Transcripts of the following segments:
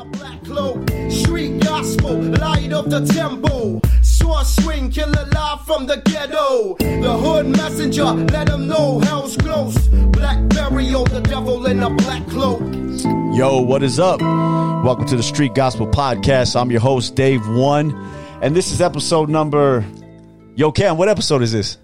a black cloak, street gospel, light of the temple. Sword swing, killer live from the ghetto. The hood messenger, let them know hell's close. Black burial, the devil in a black cloak. Yo, what is up? Welcome to the Street Gospel Podcast. I'm your host, Dave One, and this is episode number. Yo, Cam, what episode is this?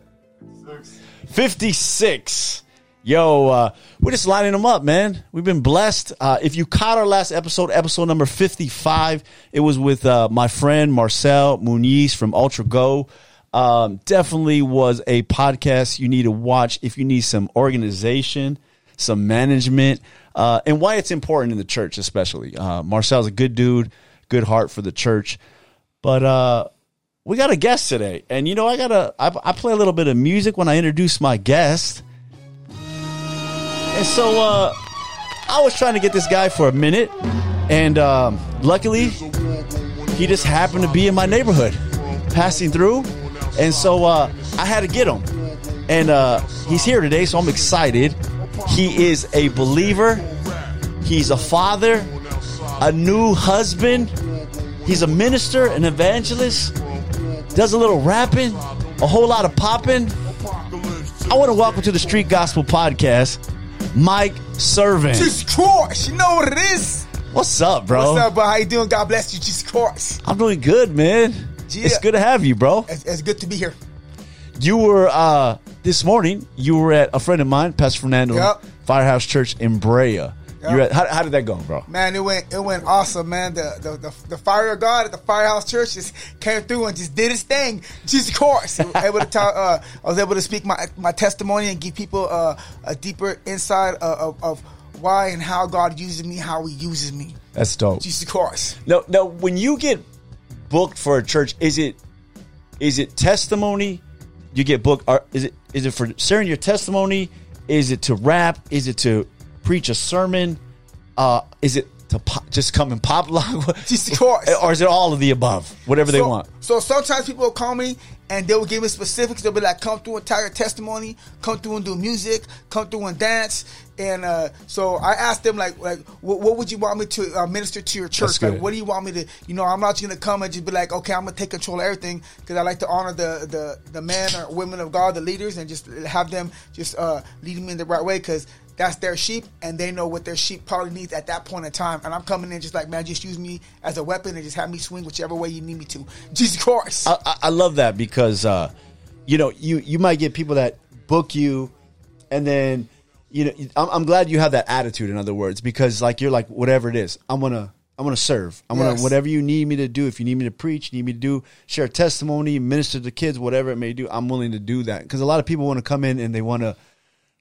56. Yo, uh, we're just lining them up, man. We've been blessed. Uh, if you caught our last episode, episode number 55, it was with uh, my friend Marcel Muniz from Ultra Go. Um, definitely was a podcast you need to watch if you need some organization, some management, uh, and why it's important in the church, especially. Uh, Marcel's a good dude, good heart for the church. But uh, we got a guest today, and you know, I gotta I, I play a little bit of music when I introduce my guest. And so uh, I was trying to get this guy for a minute, and um, luckily, he just happened to be in my neighborhood, passing through, and so uh, I had to get him. And uh, he's here today, so I'm excited. He is a believer. He's a father, a new husband. He's a minister, an evangelist. Does a little rapping, a whole lot of popping. I want to welcome to the Street Gospel Podcast, Mike Servin. Jesus Christ, you know what it is. What's up, bro? What's up, bro? How you doing? God bless you, Jesus Christ. I'm doing good, man. Yeah. It's good to have you, bro. It's, it's good to be here. You were uh this morning. You were at a friend of mine, Pastor Fernando, Yep. Firehouse Church in Brea. You at how, how did that go, bro? Man, it went it went awesome, man. The the, the, the fire of God at the Firehouse Church just came through and just did its thing. Jesus Christ. I was able to tell, uh, I was able to speak my my testimony and give people uh, a deeper insight of, of, of why and how God uses me, how He uses me. That's dope. Jesus Christ. No, no. When you get booked for a church, is it is it testimony? You get booked. Or is it is it for sharing your testimony? Is it to rap? Is it to preach a sermon? Uh, is it to pop, just come and pop lock? Jesus Christ. or is it all of the above? Whatever they want. So sometimes people will call me and they will give me specifics. They'll be like, "Come through and tell your testimony. Come through and do music. Come through and dance." And uh, so I asked them like, "Like, what, what would you want me to uh, minister to your church? Like, what do you want me to? You know, I'm not just gonna come and just be like, okay, I'm gonna take control of everything because I like to honor the the the men or women of God, the leaders, and just have them just uh, lead me in the right way because." That's their sheep, and they know what their sheep probably needs at that point in time. And I'm coming in just like, man, just use me as a weapon and just have me swing whichever way you need me to. Jesus Christ. I, I- love that because uh, you know you you might get people that book you, and then you know I'm, I'm glad you have that attitude. In other words, because like you're like whatever it is, I'm gonna I'm gonna serve. I'm gonna whatever you need me to do. If you need me to preach, you need me to do share testimony, minister to kids, whatever it may do, I'm willing to do that. Because a lot of people want to come in and they want to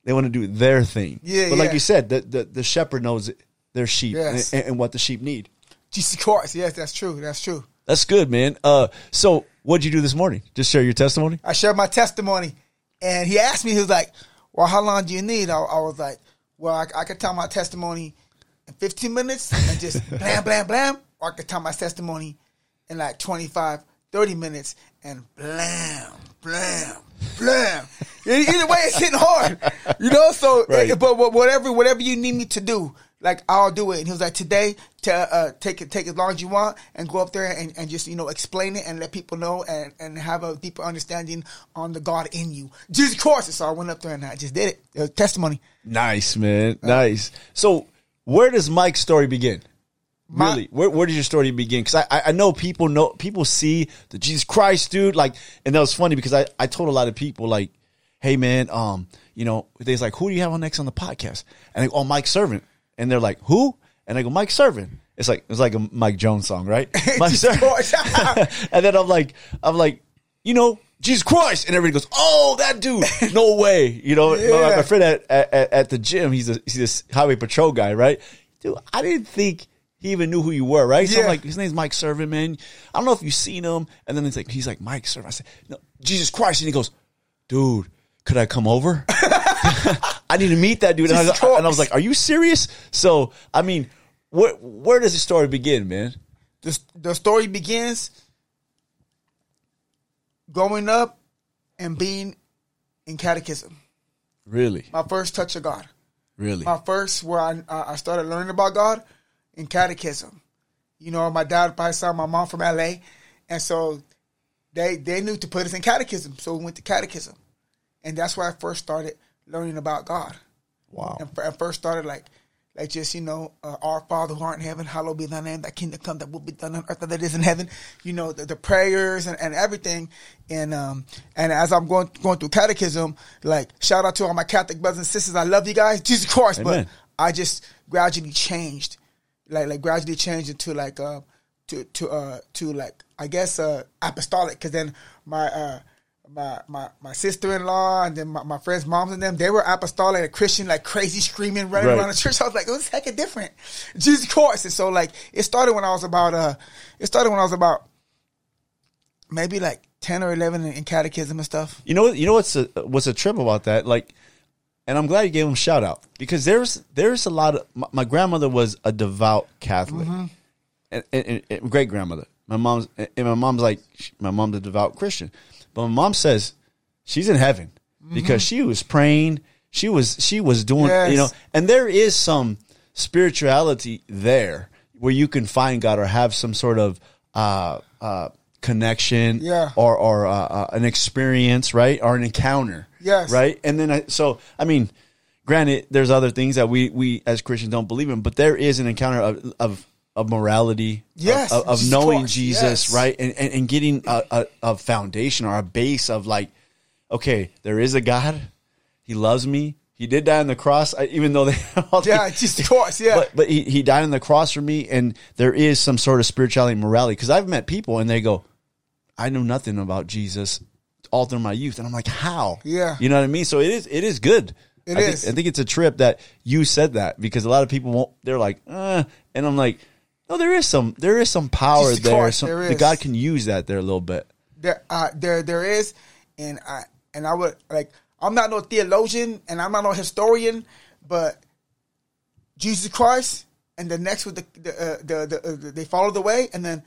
they want to do their thing. Yeah, but like yeah. you said, the the, the shepherd knows their sheep Yes. and, and what the sheep need. Jesus Christ. Yes, that's true. That's true. That's good, man. Uh, so what'd you do this morning? Just share your testimony. I shared my testimony, and he asked me, he was like, "Well, how long do you need?" I, I was like, "Well, I, I could tell my testimony in 15 minutes and just blam, blam, blam, or I could tell my testimony in like 25, 30 minutes and blam, blam, blam." Either way, it's hitting hard, you know. So, Right. eh, but, whatever, whatever you need me to do. Like I'll do it, and he was like, "Today, to uh, take it, take as long as you want, and go up there and, and just you know explain it and let people know and, and have a deeper understanding on the God in you." Jesus Christ! So I went up there and I just did it. It testimony. Nice, man. Nice. So, where does Mike's story begin? My- really, where, where does your story begin? Because I, I know people know people see the Jesus Christ dude like, and that was funny because I I told a lot of people like, hey man, um, you know, they's like, who do you have on next on the podcast? And I go, oh, Mike Servin, and they're like, who? And I go, Mike Servin. It's like it's like a Mike Jones song, right? Mike Servin. And then I'm like, I'm like, you know, Jesus Christ, and everybody goes, oh, that dude, no way, you know. my- My, my friend at, at at the gym, he's a he's a highway patrol guy, right? Dude, I didn't think he even knew who you were, right? So I'm Yeah. like, his name's Mike Servin, man. I don't know if you've seen him. And then he's like, he's like Mike Servin. I said, no, Jesus Christ, and he goes, dude, could I come over? I need to meet that dude. And I, Jesus and I was like, are you serious? So, I mean, where where does the story begin, man? the, the story begins growing up and being in catechism. Really, My first touch of God. really. My first where I I started learning about God in catechism. You know, my dad probably saw my mom from LA, and so they they knew to put us in catechism. So we went to catechism, and that's where I first started learning about God. Wow. And I first started like like just you know, uh, our Father who art in heaven, hallowed be thy name. Thy kingdom come, that will be done on earth as it is in heaven. You know the, the prayers and, and everything. And um and as I'm going going through catechism, like shout out to all my Catholic brothers and sisters. I love you guys, Jesus Christ. Amen. But I just gradually changed, like like gradually changed into like uh to to uh to like I guess uh apostolic. Because then my uh my my my sister in law and then my, my friends' moms and them, they were apostolic and Christian, like crazy screaming, running Right. around the church. I was like, it was hecka different. Jesus Christ. And so like it started when I was about uh it started when I was about maybe like ten or eleven in, in catechism and stuff. You know, you know what's a what's a trip about that? Like, and I'm glad you gave him a shout out because there's there's a lot of my, my grandmother was a devout Catholic, and, and, and great grandmother. My mom's and my mom's like my mom's a devout Christian, but my mom says she's in heaven because she was praying. She was she was doing Yes. you know, and there is some spirituality there where you can find God or have some sort of uh, uh, connection Yeah. or or uh, uh, an experience, right, or an encounter, Yes. right. And then I, so I mean, granted, there's other things that we we as Christians don't believe in, but there is an encounter of of, of morality, of- Yes, of, of knowing course, Jesus, yes. right, and, and and getting a, a, a foundation or a base of like, okay, there is a God, He loves me. He did die on the cross, even though they all Yeah, Jesus Christ, yeah. but but he, he died on the cross for me, and there is some sort of spirituality and morality. Because I've met people and they go, "I know nothing about Jesus all through my youth," and I'm like, "How?" Yeah. you know what I mean. So it is it is good. It I think- I think it's a trip that you said that because a lot of people won't. They're like, uh, and I'm like, no, there is some there is some power Just there. course, Some, there the. God can use that there a little bit. there uh, there there is and I and I would like I'm not no theologian and I'm not no historian but Jesus Christ and the next with the the uh, the, the, uh, they follow the way and then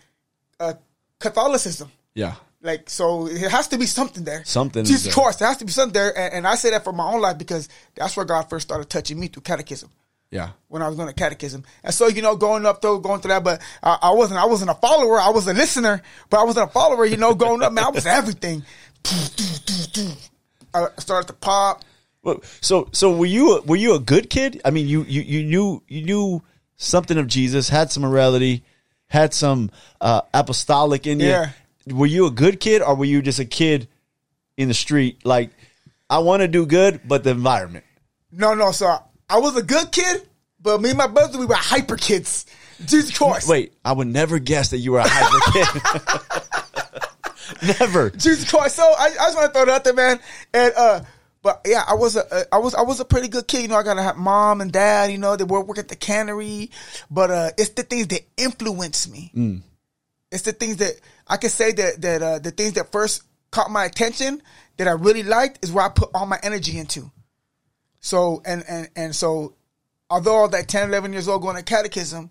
uh, Catholicism Yeah, like so it has to be something there Something Jesus there. Christ there has to be something there and, and I say that for my own life because that's where God first started touching me through catechism yeah. when I was going to catechism. And so, you know, going up though, going through that, but I, I wasn't, I wasn't a follower. I was a listener, but I wasn't a follower, you know, going up, man, I was everything. I started to pop. Well, So so were you were you a good kid? I mean, you you you knew you knew something of Jesus, had some morality, had some uh, apostolic in you. Yeah. Were you a good kid, or were you just a kid in the street? Like, I want to do good, but the environment. No, no. So I, I was a good kid, but me and my brother, we were hyper kids. Jesus Christ. Wait, I would never guess that you were a hyper kid. never. Jesus Christ. So I, I just want to throw that out there, man. And uh, but yeah, I was a, uh, was, I was a pretty good kid. You know, I got a mom and dad. You know, they work work at the cannery. But uh, it's the things that influence me. It's the things that I can say that that uh, the things that first caught my attention that I really liked is where I put all my energy into. So and and and so, although I was like 10, 11 years old going to catechism,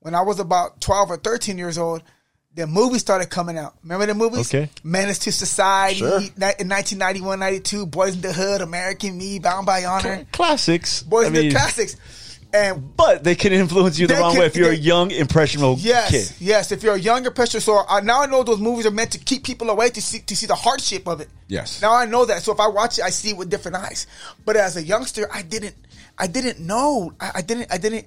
when I was about twelve or thirteen years old, the movies started coming out. Remember the movies? Okay. Menace II Society Sure. in 1991, 92, Boys in the Hood, American Me, Bound by Honor, Classics. Boys I in the Classics. And But they can influence you the wrong can- way if you're a young, impressionable Yes, kid. yes. Yes. If you're a younger impressionable. so I, now I know those movies are meant to keep people away to see to see the hardship of it. Yes. Now I know that. So if I watch it, I see it with different eyes. But as a youngster, I didn't. I didn't know. I, I didn't. I didn't.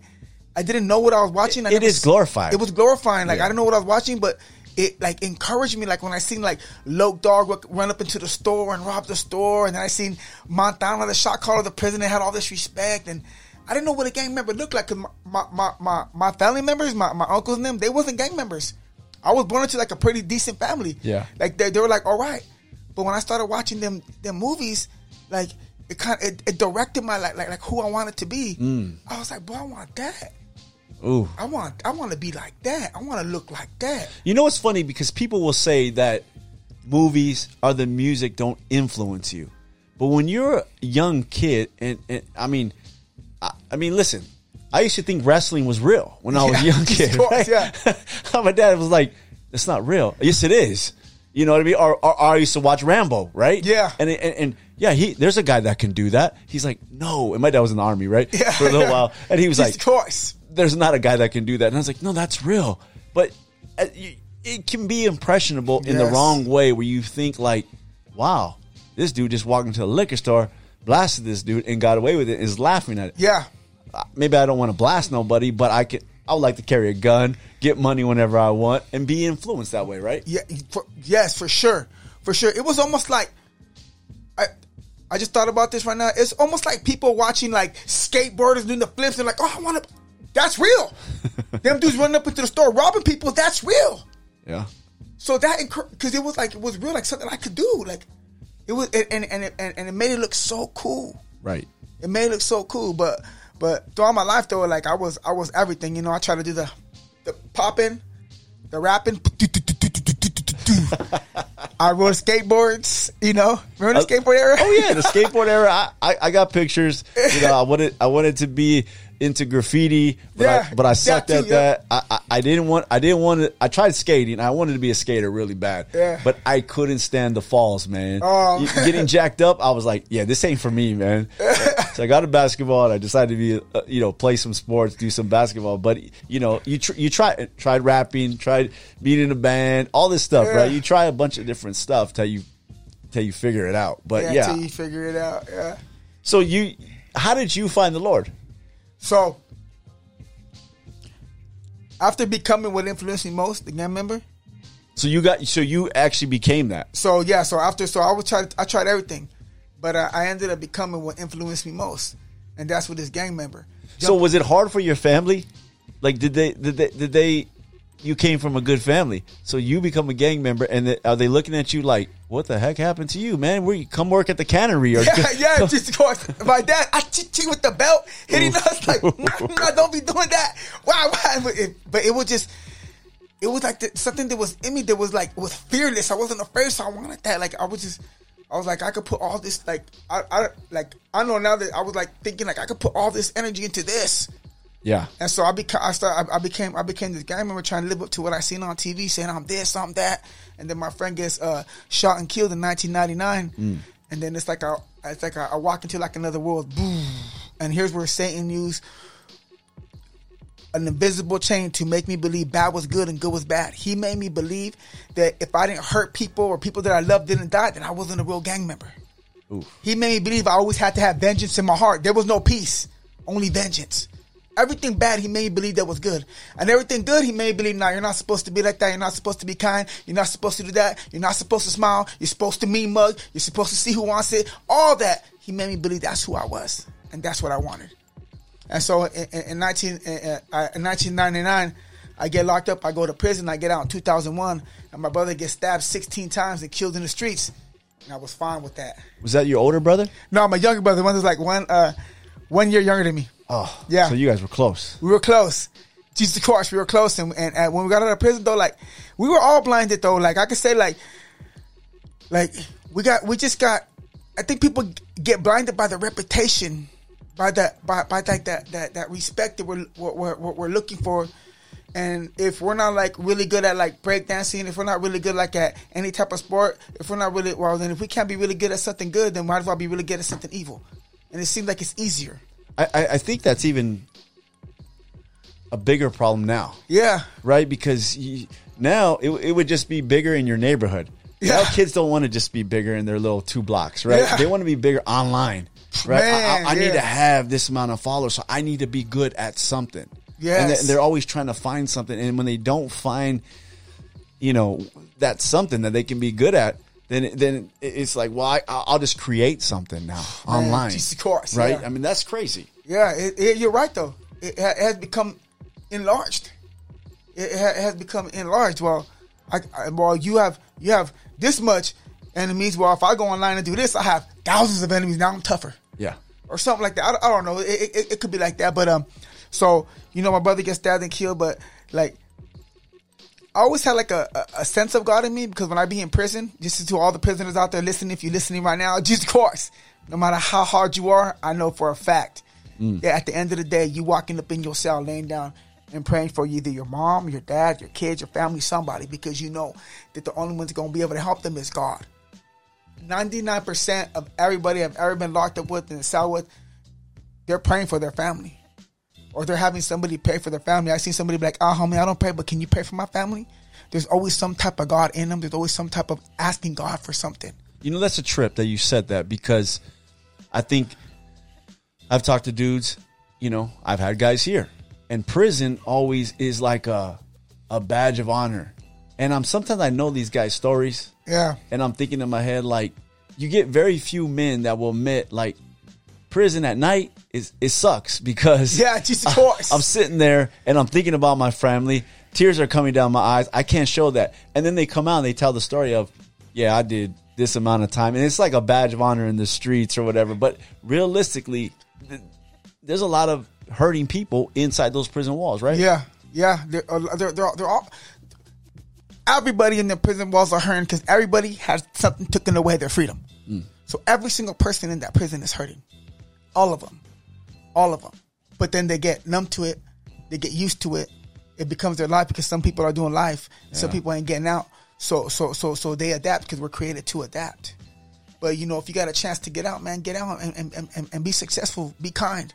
I didn't know what I was watching. I It never glorifying. It was glorifying. Like Yeah. I don't know what I was watching, but it like encouraged me. Like when I seen like Loke Dog run- up into the store and rob the store, and then I seen Montana, the shot caller, of the president had all this respect, and I didn't know what a gang member looked like. Cause my my my, my, my family members, my, my uncles and them, they wasn't gang members. I was born into like a pretty decent family. Yeah. like they, they were like all right, but when I started watching them them movies, like it kind of it, it directed my like, like like who I wanted to be. Mm. I was like, boy, I want that. Ooh. I want I want to be like that. I want to look like that. You know what's funny? Because people will say that movies or the music don't influence you. But when you're a young kid, and, and I mean, I, mean, listen, I used to think wrestling was real when I was a young kid. course, right? yeah. My dad was like, "It's not real." Yes, it is. You know what I mean? Or, or, or I used to watch Rambo, right? Yeah. And, and and yeah, he there's a guy that can do that. He's like, no. And my dad was in the army, right? Yeah, For a little yeah. while, and he was Of like, course. there's not a guy that can do that. And I was like, no, that's real. but uh, it can be impressionable in the wrong way where you think like, wow, this dude just walked into a liquor store, blasted this dude, and got away with it. Is laughing at it. Yeah. Uh, Maybe I don't want to blast nobody, but I could. I would like to carry a gun, get money whenever I want, and be influenced that way, right? Yeah, for, yes, for sure, for sure. It was almost like I, I just thought about this right now. It's almost like people watching like skateboarders doing the flips and like, oh, I want to. That's real. Them dudes running up into the store robbing people. That's real. Yeah. So that because it was like it was real, like something I could do. Like it was, and and and it, and, and it made it look so cool. Right. It made it look so cool, but but throughout my life though, like I was I was everything. You know, I tried to do the the popping, the rapping. I rode skateboards. You know, remember the uh, skateboard era? Oh yeah, the skateboard era. I, I, I got pictures. You know, I wanted I wanted to be into graffiti, but Yeah, I, but I sucked too, at yeah. that. I, I, I didn't want I didn't want to. I tried skating. I wanted to be a skater really bad. Yeah. But I couldn't stand the falls, man. Oh. Getting jacked up, I was like, yeah, this ain't for me, man. so I got a basketball, and I decided to be, uh, you know, play some sports, do some basketball. But you know, you tr- you try tried rapping, tried being in a band, all this stuff, Yeah. right? You try a bunch of different stuff till you till you figure it out. But yeah, yeah, till you figure it out. Yeah. so you, how did you find the Lord? So after becoming what influenced me most, the gang member. So you got, so you actually became that. So yeah, so after so I would try I tried everything, but uh, I ended up becoming what influenced me most, and that's with this gang member. So was it hard for your family? Like, did they, did they, did they? You came from a good family, so you become a gang member, and th- are they looking at you like, "What the heck happened to you, man? Where you come work at the cannery?" Or Yeah, yeah, just of course. My dad, I cheat with the belt, hitting us like, nah, don't be doing that. Why, why? But it, but it was just, it was like the, something that was in me that was like was fearless. I wasn't afraid, so I wanted that. Like I was just, I was like, I could put all this, like, I, I, like, I know now that I was like thinking, like, I could put all this energy into this. Yeah, And so I became, I started, I, I became, I became this gang member trying to live up to what I seen on TV, saying I'm this, I'm that. And then my friend gets uh, shot and killed in 1999. And then it's like I, it's like I, I walk into like another world. Boom. And here's where Satan used an invisible chain to make me believe bad was good and good was bad. He made me believe that if I didn't hurt people or people that I loved didn't die, then I wasn't a real gang member. He made me believe I always had to have vengeance in my heart. There was no peace, only vengeance. Everything bad, he made me believe that was good. And everything good, he made me believe, nah, you're not supposed to be like that. You're not supposed to be kind. You're not supposed to do that. You're not supposed to smile. You're supposed to mean mug. You're supposed to see who wants it. All that, he made me believe that's who I was. And that's what I wanted. And so in, in, in 19, in, uh, in 1999, I get locked up. I go to prison. I get out in 2001. And my brother gets stabbed 16 times and killed in the streets. And I was fine with that. was that your older brother? No, my younger brother, one was like one, uh, one year younger than me. Oh, Yeah. So you guys were close. We were close. Jesus Christ, we were close. And, and, and when we got out of prison, though, like we were all blinded, though. Like I could say, like, like we got, we just got. I think people get blinded by the reputation, by that, by by like that that that respect that we're we're, we're, we're looking for. And if we're not like really good at like breakdancing, if we're not really good like at any type of sport, if we're not really well, then if we can't be really good at something good, then might as well be really good at something evil. And it seems like it's easier. I, I, I think that's even a bigger problem now. Yeah. right? Because you, now it, it would just be bigger in your neighborhood. Now Yeah. kids don't want to just be bigger in their little two blocks, right? Yeah. They want to be bigger online, right? I- I, Man, I need to have this amount of followers, so I need to be good at something. Yeah, And they're always trying to find something, and when they don't find, you know, that something that they can be good at. Then, then it's like, well, I, I'll just create something now online, Jesus Christ, right? yeah. I mean, that's crazy. Yeah, it, it, you're right though. It, ha- it has become enlarged. It, ha- has become enlarged. Well, I, I, well, you have you have this much enemies. Well, if I go online and do this, I have thousands of enemies. Now I'm tougher, Yeah, or something like that. I, don't- I don't know. It could be like that, but um, so you know, my brother gets stabbed and killed, but like. I always had like a, a, a sense of God in me because when I be in prison, just to all the prisoners out there listening, if you're listening right now, Jesus Christ, no matter how hard you are, I know for a fact mm. that at the end of the day, you walking up in your cell, laying down and praying for either your mom, your dad, your kids, your family, somebody, because you know that the only one's going to be able to help them is God. 99% of everybody I've ever been locked up with in the cell with, they're praying for their family. Or they're having somebody pray for their family. I seen somebody be like, "Oh, homie, I don't pray, but can you pray for my family?" There's always some type of God in them. There's always some type of asking God for something. You know, that's a trip that you said that because I think I've talked to dudes, you know, I've had guys here. And prison always is like a a badge of honor. And I'm sometimes I know these guys' stories Yeah, and I'm thinking in my head like you get very few men that will admit like prison at night is it sucks because Yeah, just of course. I'm sitting there and I'm thinking about my family. Tears are coming down my eyes. I can't show that. And then they come out and they tell the story of, yeah, I did this amount of time. And it's like a badge of honor in the streets or whatever. But realistically, there's a lot of hurting people inside those prison walls, right? yeah, yeah. They're they're they're, they're all. Everybody in the prison walls are hurting because everybody has something taken away their freedom. Mm. So every single person in that prison is hurting. All of them, all of them. But then they get numb to it. They get used to it. It becomes their life because some people are doing life. Some people ain't getting out. So so so so they adapt because we're created to adapt. But you know, if you got a chance to get out, man, get out and, and, and, and be successful. Be kind.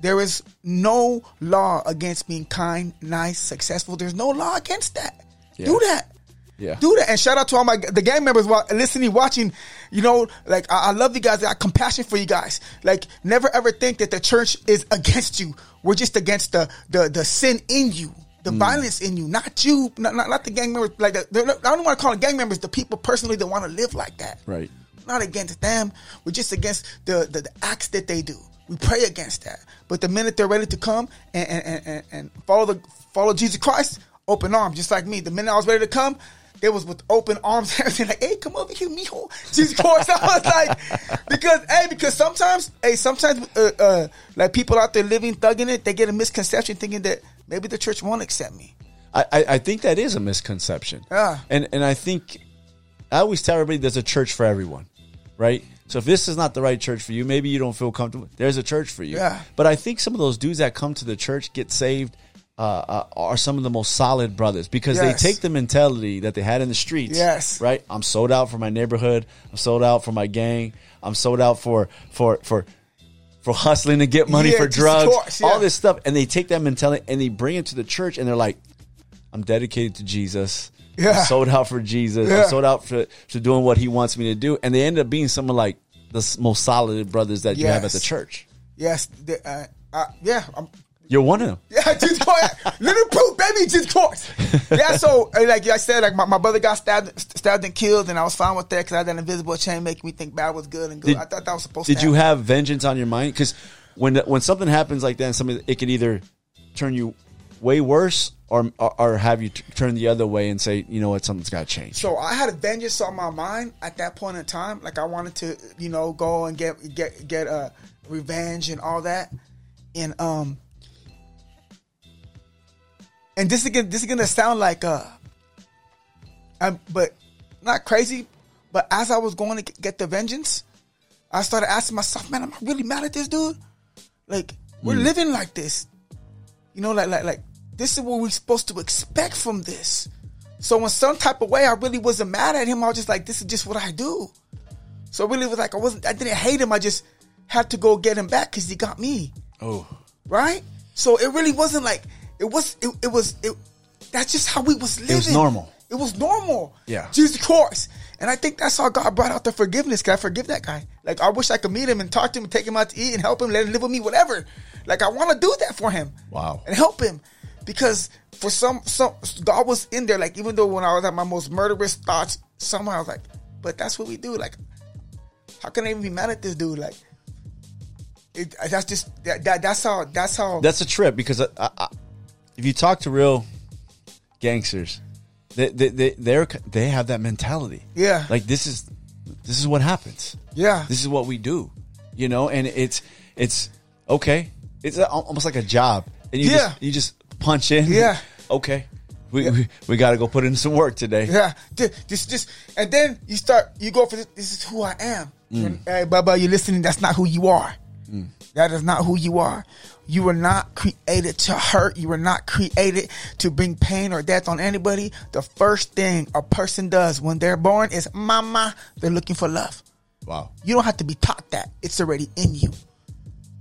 There is no law against being kind, nice, successful. There's no law against that. Do that. Yeah. Do that. And shout out to all my the gang members while listening, watching. You know, like I, I love you guys. I got compassion for you guys. Like never ever think that the church is against you. We're just against the the the sin in you. The mm. violence in you, not you, not, not, not the gang members. Like the, the, I don't want to call it gang members. The people personally that want to live like that Right. not against them. We're just against the, the, the acts that they do. We pray against that. But the minute they're ready to come and, and, and, and follow the follow Jesus Christ, open arms, just like me. The minute I was ready to come, they was with open arms, everything like, hey, come over here, mijo. Jesus Christ. I was like, because hey, because sometimes, hey, sometimes uh, uh, like people out there living, thugging it, they get a misconception thinking that maybe the church won't accept me. I, I I think that is a misconception. Yeah. And and I think I always tell everybody there's a church for everyone, right? So if this is not the right church for you, maybe you don't feel comfortable. There's a church for you. Yeah. But I think some of those dudes that come to the church get saved uh, uh, are some of the most solid brothers because Yes. they take the mentality that they had in the streets. Yes. Right. I'm sold out for my neighborhood. I'm sold out for my gang. I'm sold out for for for for hustling to get money Yeah, for drugs, course, yeah. all this stuff, and they take that mentality and they bring it to the church, and they're like, "I'm dedicated to Jesus. Yeah. I'm sold out for Jesus. Yeah. I'm sold out for for doing what He wants me to do." And they end up being some of like the most solid brothers that you have at the church. Yes, uh, uh, yeah, I'm, You're one of them. Yeah, just course. Little proof, baby, just course. Yeah, so like I said, like my, my brother got stabbed, stabbed and killed, and I was fine with that because I had that invisible chain making me think bad was good and good. Did- I thought that was supposed Did to. Did you have vengeance on your mind? Because when when something happens like that, and something it can either turn you way worse or or, or have you t- turn the other way and say, you know what, something's got to change. So I had a vengeance on my mind at that point in time. Like I wanted to, you know, go and get get get uh, revenge and all that. And um, and this is gonna this is gonna sound like uh, um, but not crazy. But as I was going to get the vengeance, I started asking myself, man, am I really mad at this dude? Like we're living like this, you know, like like like this is what we're supposed to expect from this. So in some type of way, I really wasn't mad at him. I was just like, this is just what I do. So it really was like I wasn't. I didn't hate him. I just had to go get him back because he got me. oh, Right. So it really wasn't like it was. It, it was. It, that's just how we was living. It was normal. It was normal. Yeah. Jesus Christ. And I think that's how God brought out the forgiveness. Can I forgive that guy? Like I wish I could meet him and talk to him and take him out to eat and help him, let him live with me, whatever. Like I want to do that for him. Wow. And help him. Because for some some God was in there, like even though when I was at my most murderous thoughts, somehow I was like, but that's what we do. Like, how can I even be mad at this dude? Like it, that's just that, that that's how that's how that's a trip because I, I, I- if you talk to real gangsters, they they they they're, they have that mentality. Yeah. like this is this is what happens. Yeah. this is what we do. You know, and it's it's okay. It's almost like a job, and you Yeah. just, you just punch in. Yeah. okay. We, we, we got to go put in some work today. Yeah, Th- this, this, and then you start, you go for this. This is who I am. Mm. Hey, Baba, you're listening. That's not who you are. That is not who you are. You were not created to hurt. You were not created to bring pain or death on anybody. The first thing a person does when they're born is, "Mama." They're looking for love. Wow. You don't have to be taught that. It's already in you.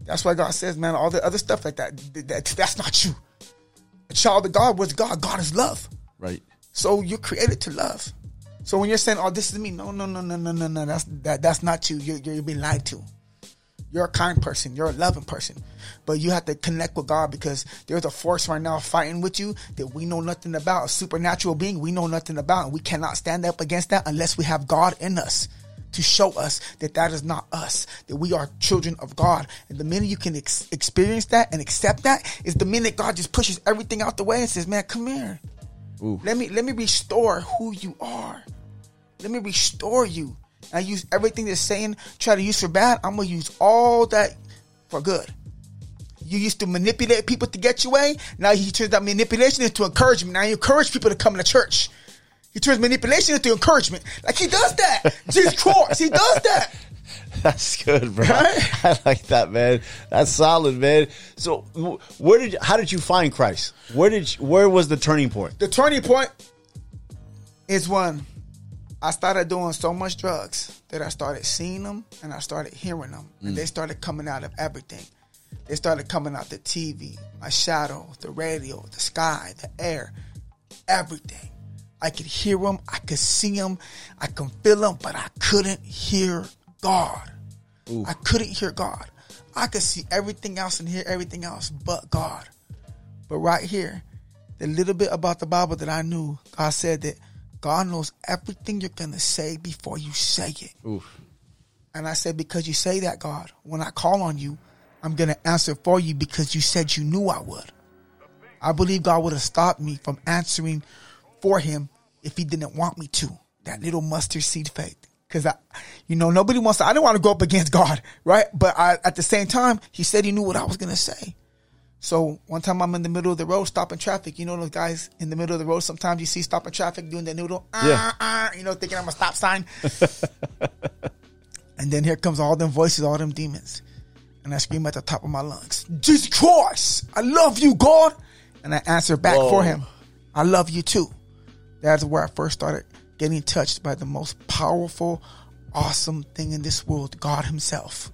That's why God says, man, all the other stuff like that, that that's not you. A child of God was God. God is love. Right. So you're created to love. So when you're saying, "Oh, this is me," no, no, no, no, no, no, no. That's that. That's not you. You're, you're being lied to. You're a kind person. You're a loving person, but you have to connect with God because there's a force right now fighting with you that we know nothing about. A supernatural being we know nothing about, and we cannot stand up against that unless we have God in us to show us that that is not us. That we are children of God. And the minute you can ex- experience that and accept that is the minute God just pushes everything out the way and says, "Man, come here." Ooh. Let me let me restore who you are. Let me restore you. I use everything they're saying, try to use for bad. I'm gonna use all that for good. You used to manipulate people to get your way. Now he turns that manipulation into encouragement. Now you encourage people to come to church. He turns manipulation into encouragement. Like he does that. Jesus Christ, he does that. That's good, bro. Right? I like that, man. That's solid, man. So, where did how did you find Christ? Where did you, where was the turning point? The turning point is when I started doing so much drugs that I started seeing them and I started hearing them. And they mm. started coming out of everything. They started coming out the TV, my shadow, the radio, the sky, the air, everything. I could hear them, I could see them, I could feel them, but I couldn't hear God. I couldn't hear God. I could see everything else and hear everything else but God. But right here, the little bit about the Bible that I knew, God said that God knows everything you're going to say before you say it. Oof. And I said, because you say that, God, when I call on you, I'm going to answer for you because you said you knew I would. I believe God would have stopped me from answering for him if he didn't want me to. That little mustard seed faith. Because I, you know, nobody wants to, I didn't want to go up against God, right? But I, at the same time, he said he knew what I was going to say. So one time I'm in the middle of the road stopping traffic. You know those guys in the middle of the road. Sometimes you see stopping traffic doing the noodle, Yeah. ah, ah, you know, thinking I'm a stop sign. and then here comes all them voices, all them demons, and I scream at the top of my lungs, "Jesus Christ, I love you, God!" And I answer back Whoa. for him, "I love you too." That's where I first started getting touched by the most powerful, awesome thing in this world, God Himself.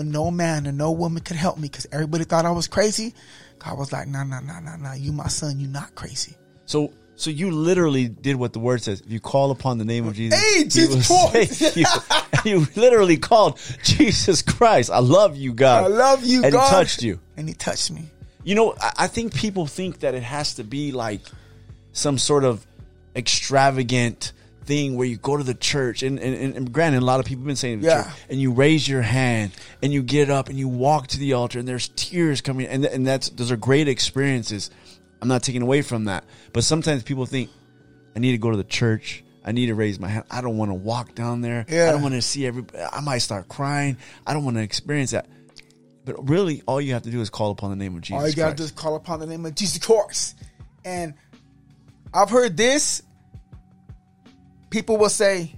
When no man and no woman could help me because everybody thought I was crazy, God was like, nah, nah, nah, nah, nah. You my son, you not crazy. So, so you literally did what the word says. If you call upon the name of Jesus, Hey, He Jesus Christ. you. you literally called Jesus Christ. I love you, God. I love you, and God. he touched you. And he touched me. You know, I, I think people think that it has to be like some sort of extravagant thing where you go to the church and, and, and, granted a lot of people have been saying to the Yeah. church and you raise your hand and you get up and you walk to the altar and there's tears coming and, and that's those are great experiences i'm not taking away from that but sometimes people think i need to go to the church i need to raise my hand i don't want to walk down there i don't want to see everybody i might start crying i don't want to experience that but really all you have to do is call upon the name of jesus All you gotta Christ. do is call upon the name of Jesus Christ. And I've heard this. People will say,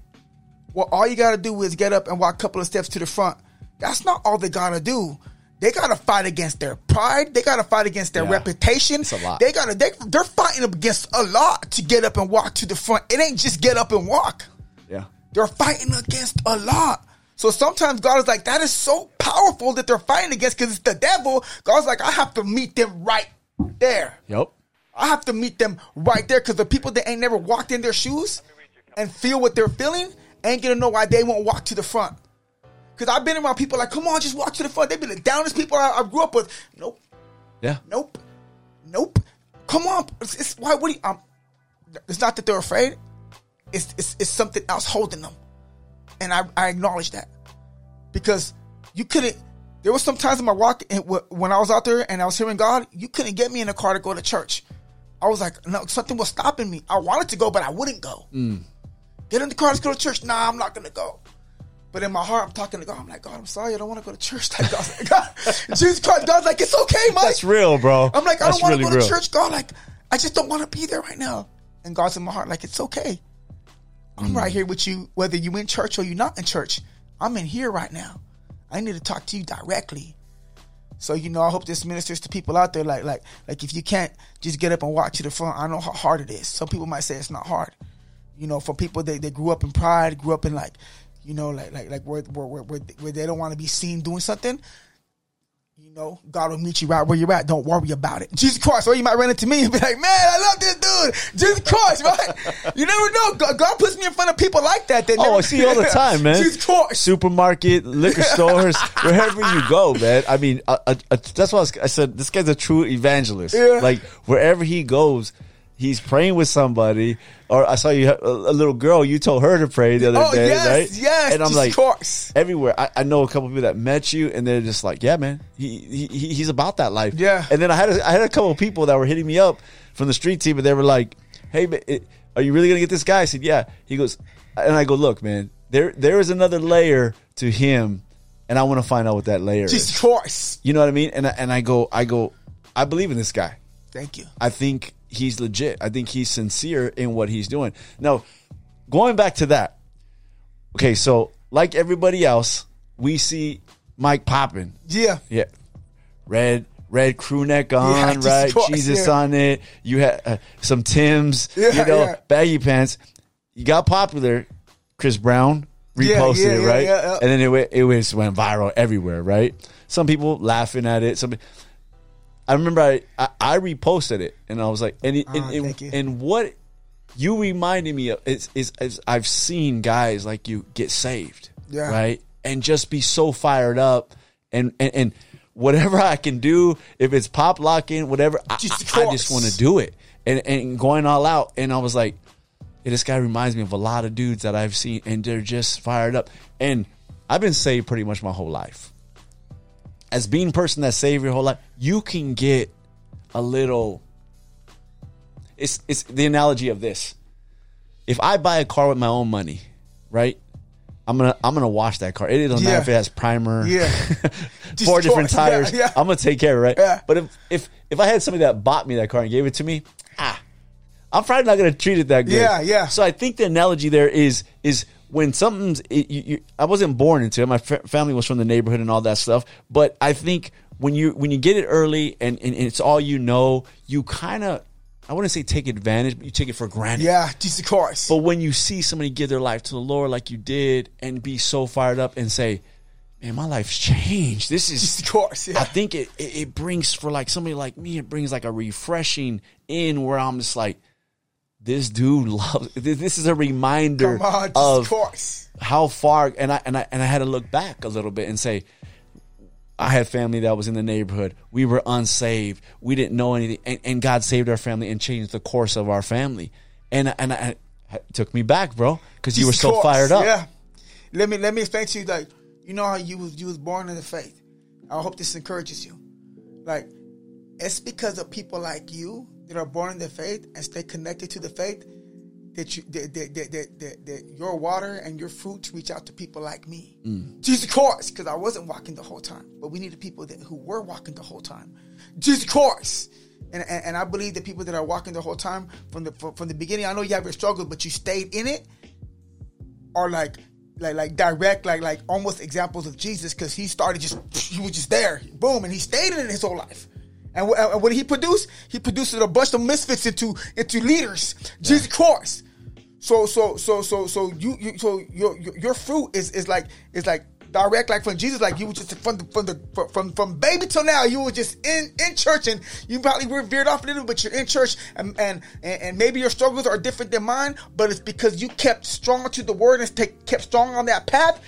well, all you gotta do is get up and walk a couple of steps to the front. That's not all they gotta do. They gotta fight against their pride. They gotta fight against their Yeah. reputation. It's a lot. They gotta they, they're fighting against a lot to get up and walk to the front. It ain't just get up and walk. yeah They're fighting against a lot. So sometimes God is like, that is so powerful that they're fighting against because it's the devil. God's like, I have to meet them right there. yep I have to meet them right there because the people that ain't never walked in their shoes and feel what they're feeling ain't gonna know why they won't walk to the front. Because I've been around people like, come on, just walk to the front. They've been the downest people I, I grew up with. Nope, yeah nope, nope. Come on, it's, it's why? would you, um, it's not that they're afraid. It's, it's it's something else holding them, and I I acknowledge that because you couldn't. There was some times in my walk wh- when I was out there and I was hearing God, you couldn't get me in a car to go to church. I was like, no, something was stopping me. I wanted to go, but I wouldn't go. Get in the car, let's go to church. Nah, I'm not gonna go. But in my heart, I'm talking to God. I'm like, God, I'm sorry, I don't want to go to church. Like, God's like, God, Jesus Christ, God's like, it's okay, Mike. that's real bro I'm like, I That's don't want to really go real. to church. God, like, I just don't want to be there right now. And God's in my heart, like, it's okay. I'm mm. right here with you, whether you in church or you're not in church. I'm in here right now. I need to talk to you directly. So you know, I hope this ministers to people out there. Like, like, like, if you can't just get up and walk to the front, I know how hard it is. Some people might say it's not hard. You know, for people that they grew up in pride, grew up in like, you know, like, like, like where, where, where, where they don't want to be seen doing something you know, God will meet you right where you're at. Don't worry about it. Jesus Christ. Or you might run into me and be like, man, I love this dude. Jesus Christ, right? You never know. God, God puts me in front of people like that. that Oh, never- I see you all the time, man. Jesus Christ. Supermarket, liquor stores, wherever you go, man. I mean, uh, uh, uh, that's why I, I said this guy's a true evangelist. Yeah. Like wherever he goes, he's praying with somebody. Or I saw you a, a little girl. You told her to pray the other Oh, day, yes, right? yes, And I'm like, Christ. everywhere. I, I know a couple people that met you, and they're just like, "Yeah, man, he, he he- he's about that life." Yeah. And then I had a, I had a couple of people that were hitting me up from the street team, and they were like, "Hey, it, are you really gonna get this guy?" I said, "Yeah." He goes, and I go, "Look, man, there there is another layer to him, and I want to find out what that layer Jesus is." Christ. You know what I mean? And I, and I go, I go, I believe in this guy. Thank you. I think he's legit. I think he's sincere in what he's doing. Now, going back to that. Okay, so like everybody else, we see Mike popping. Yeah. Yeah. Red red crew neck on, Jesus right? Jesus yeah. on it. You had uh, some Tims, Yeah, you know, yeah. baggy pants. You got popular. Chris Brown reposted yeah, it, right? yeah, yeah. And then it went, it was went viral everywhere, right? Some people laughing at it. Some I remember I, I, I reposted it and I was like, and, it- and, Ah, and, and what you reminded me of is, is, is I've seen guys like you get saved, Yeah. right? And just be so fired up and, and, and whatever I can do, if it's pop locking, whatever, I, I, I just want to do it and, and going all out. And I was like, yeah, this guy reminds me of a lot of dudes that I've seen and they're just fired up. And I've been saved pretty much my whole life as being a person that saved your whole life, you can get a little. It's it's the analogy of this. If I buy a car with my own money, right? I'm gonna I'm gonna wash that car. It doesn't matter if it has primer, Yeah. four different choice. Yeah, tires. yeah. I'm gonna take care of it, right? Yeah. But if if if I had somebody that bought me that car and gave it to me, ah, I'm probably not gonna treat it that good. Yeah, yeah. So I think the analogy there is is when something's it, you, you, I wasn't born into it. My fa- family was from the neighborhood and all that stuff. But I think when you when you get it early and, and, and it's all you know, you kind of I wouldn't say take advantage, but you take it for granted. Yeah. Jesus Christ. But when you see somebody give their life to the Lord like you did and be so fired up and say, "Man, my life's changed. This is Jesus Christ. Yeah. I think it, it it brings for like somebody like me, it brings like a refreshing in where I'm just like, this dude loves. This is a reminder on. Of Christ. how far. And I and I and I had to look back a little bit and say, I had family that was in the neighborhood. We were unsaved. We didn't know anything, and, and God saved our family and changed the course of our family. And and I, it took me back, bro, because you were so Christ. fired up. Yeah. Let me let me explain to you like you know how you was you was born in the faith. I hope this encourages you. Like it's because of people like you that are born in the faith and stay connected to the faith that you that that, that, that, that, your water and your fruits reach out to people like me. Mm. Jesus Christ, because I wasn't walking the whole time, but we needed people that who were walking the whole time. Jesus Christ. And, and, and I believe that people that are walking the whole time from the from, from the beginning, I know you have your struggles, but you stayed in it are like like like direct like like almost examples of Jesus because he started just he was just there boom and he stayed in it his whole life and, and what did he produce he produced a bunch of misfits into into leaders. Jesus Christ. So so so so so you, you so your, your your fruit is is like is like direct like from Jesus like you were just from the from the from from baby till now you were just in in church and you probably were veered off a little but you're in church and and and, maybe your struggles are different than mine but it's because you kept strong to the word and stay, kept strong on that path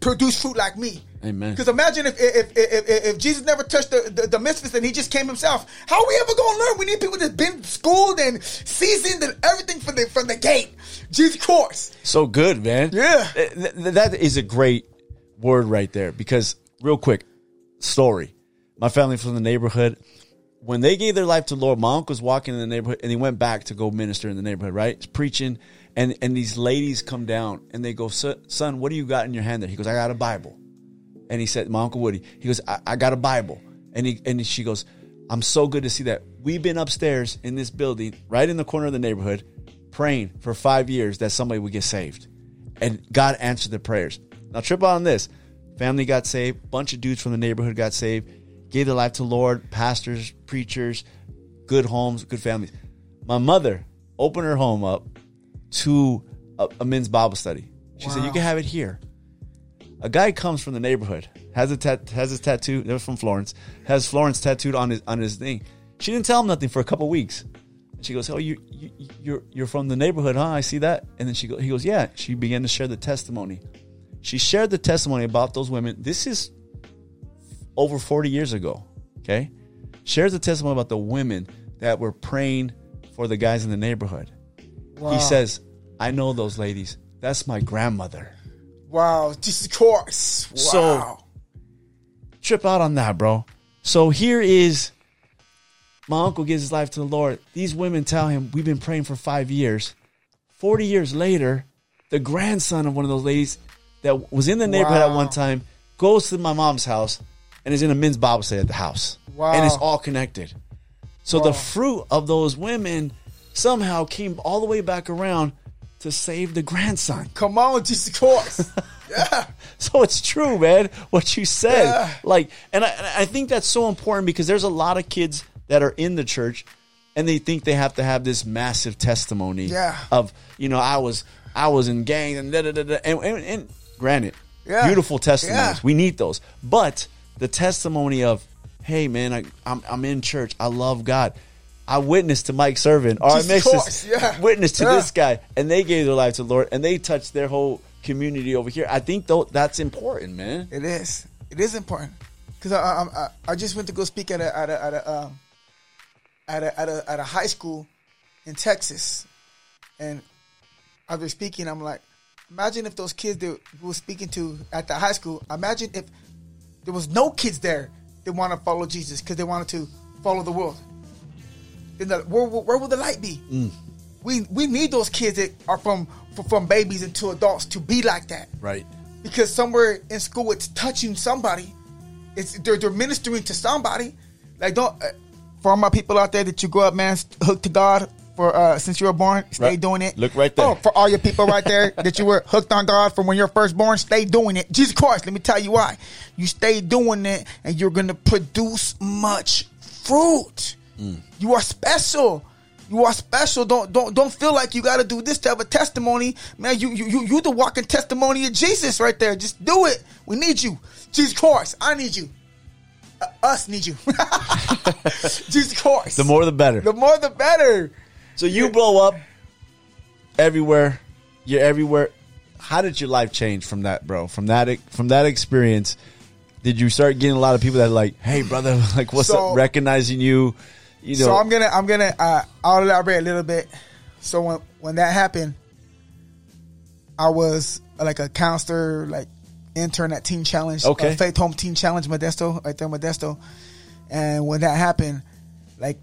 produce fruit like me Amen. because imagine if if, if if if Jesus never touched the, the, the misfits and he just came himself, how are we ever gonna learn? We need people that's been schooled and seasoned and everything from the from the gate. Jesus Christ. So good, man. Yeah. Th- th- that is a great word right there because, real quick, story. My family from the neighborhood, when they gave their life to the Lord, my uncle was walking in the neighborhood and he went back to go minister in the neighborhood, right? He's preaching. And, and these ladies come down and they go, "Son- what do you got in your hand there? He goes, I got a Bible. And he said, My Uncle Woody, he goes, I, I got a Bible. And he and she goes, I'm so good to see that. We've been upstairs in this building, right in the corner of the neighborhood, praying for five years that somebody would get saved. And God answered the prayers. Now trip on this. Family got saved, bunch of dudes from the neighborhood got saved, gave their life to Lord, pastors, preachers, good homes, good families. My mother opened her home up to a, a men's Bible study. She said, You can have it here. A guy comes from the neighborhood has a tat, has his tattoo. They're from Florence. Has Florence tattooed on his on his thing. She didn't tell him nothing for a couple weeks. And she goes, "Oh, you, you you're you're from the neighborhood, huh? I see that." And then she go, he goes, "Yeah." She began to share the testimony. She shared the testimony about those women. This is over 40 years ago. Okay, shares the testimony about the women that were praying for the guys in the neighborhood. He says, "I know those ladies. That's my grandmother." Wow, Jesus Christ. Wow. So- trip out on that, bro. So here is my uncle gives his life to the Lord. These women tell him, We've been praying for five years. 40 years later, the grandson of one of those ladies that was in the neighborhood at one time goes to my mom's house and is in a men's Bible study at the house. Wow. And it's all connected. So the fruit of those women somehow came all the way back around to save the grandson. Come on, Jesus Christ. yeah. So it's true, man. What you said, Yeah. like, and I, I think that's so important because there's a lot of kids that are in the church, and they think they have to have this massive testimony Yeah. of, you know, I was I was in gangs and da da da da. And, and, and granted, Yeah. beautiful testimonies, we need those. But the testimony of, hey, man, I, I'm I'm in church, I love God. I witnessed to Mike Servin, or I Jesus this, yeah. witness to Yeah. this guy, and they gave their life to the Lord, and they touched their whole community over here. I think though that's important, man. It is. It is important because I, I, I I just went to go speak at a at a at a um, at a, at a at a high school in Texas, and I was speaking. I'm like, imagine if those kids that we were speaking to at the high school. Imagine if there was no kids there that want to follow Jesus because they wanted to follow the world. Then the, where, where, where will the light be? We we need those kids that are from from, from babies into adults to be like that Right. because somewhere in school it's touching somebody. It's they're, they're ministering to somebody. Like don't uh, for all my people out there that you grow up, man, hooked to God for uh, since you were born, stay Right. doing it. Look right there. Oh, for all your people right there that you were hooked on God from when you're first born, stay doing it. Jesus Christ, let me tell you why. You stay doing it, and you're gonna produce much fruit. Mm. You are special. You are special. Don't don't don't feel like you got to do this to have a testimony, man. You you you you the walking testimony of Jesus right there. Just do it. We need you, Jesus Christ. I need you. Uh, us need you. Jesus Christ. The more the better. the more the better. so you blow up everywhere. You're everywhere. How did your life change from that, bro? From that from that experience, did you start getting a lot of people that are like, "Hey, brother, like, what's So- up?" Recognizing you, you know. So I'm gonna I'm gonna uh, I'll elaborate a little bit. So when when that happened, I was uh, like a counselor, like intern at Teen Challenge, Okay. uh, Faith Home Teen Challenge, Modesto, right there, Modesto. And when that happened, like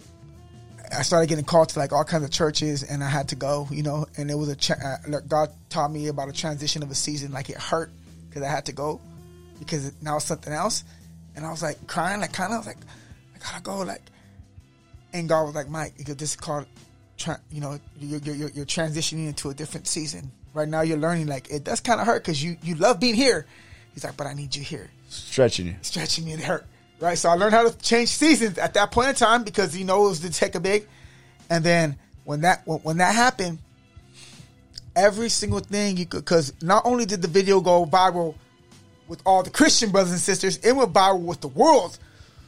I started getting called to like all kinds of churches, and I had to go, you know. And it was a cha- uh, God taught me about a transition of a season. Like it hurt because I had to go because now it's something else. And I was like crying, like kind of like I gotta go, like. And God was like, Mike, this is called, you know, you're, you're, you're, transitioning into a different season. Right now, you're learning. Like it does kind of hurt because you you love being here. He's like, but I need you here stretching you. stretching me and it hurt. Right. So I learned how to change seasons at that point in time because you know it was to take a big. And then when that when, when that happened, every single thing you could because not only did the video go viral with all the Christian brothers and sisters, it went viral with the world.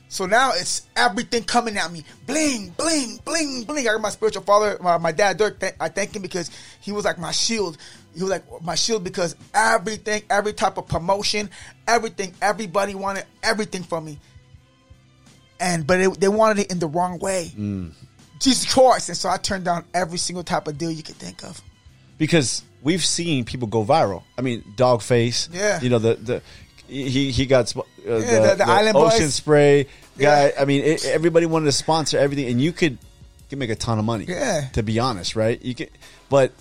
So now it's everything coming at me, bling, bling, bling, bling. I got my spiritual father, my, my dad Dirk. Th- I thank him because he was like my shield. He was like my shield because everything, every type of promotion, everything, everybody wanted everything from me, and but it, they wanted it in the wrong way. Mm. Jesus Christ! And so I turned down every single type of deal you could think of. because we've seen people go viral. I mean, Doggface. Yeah. You know the the he he got uh, the, the- the Island ocean Boys. spray guy. Yeah. I mean, it, everybody wanted to sponsor everything, and you could you could make a ton of money. Yeah. To be honest, right? You can, but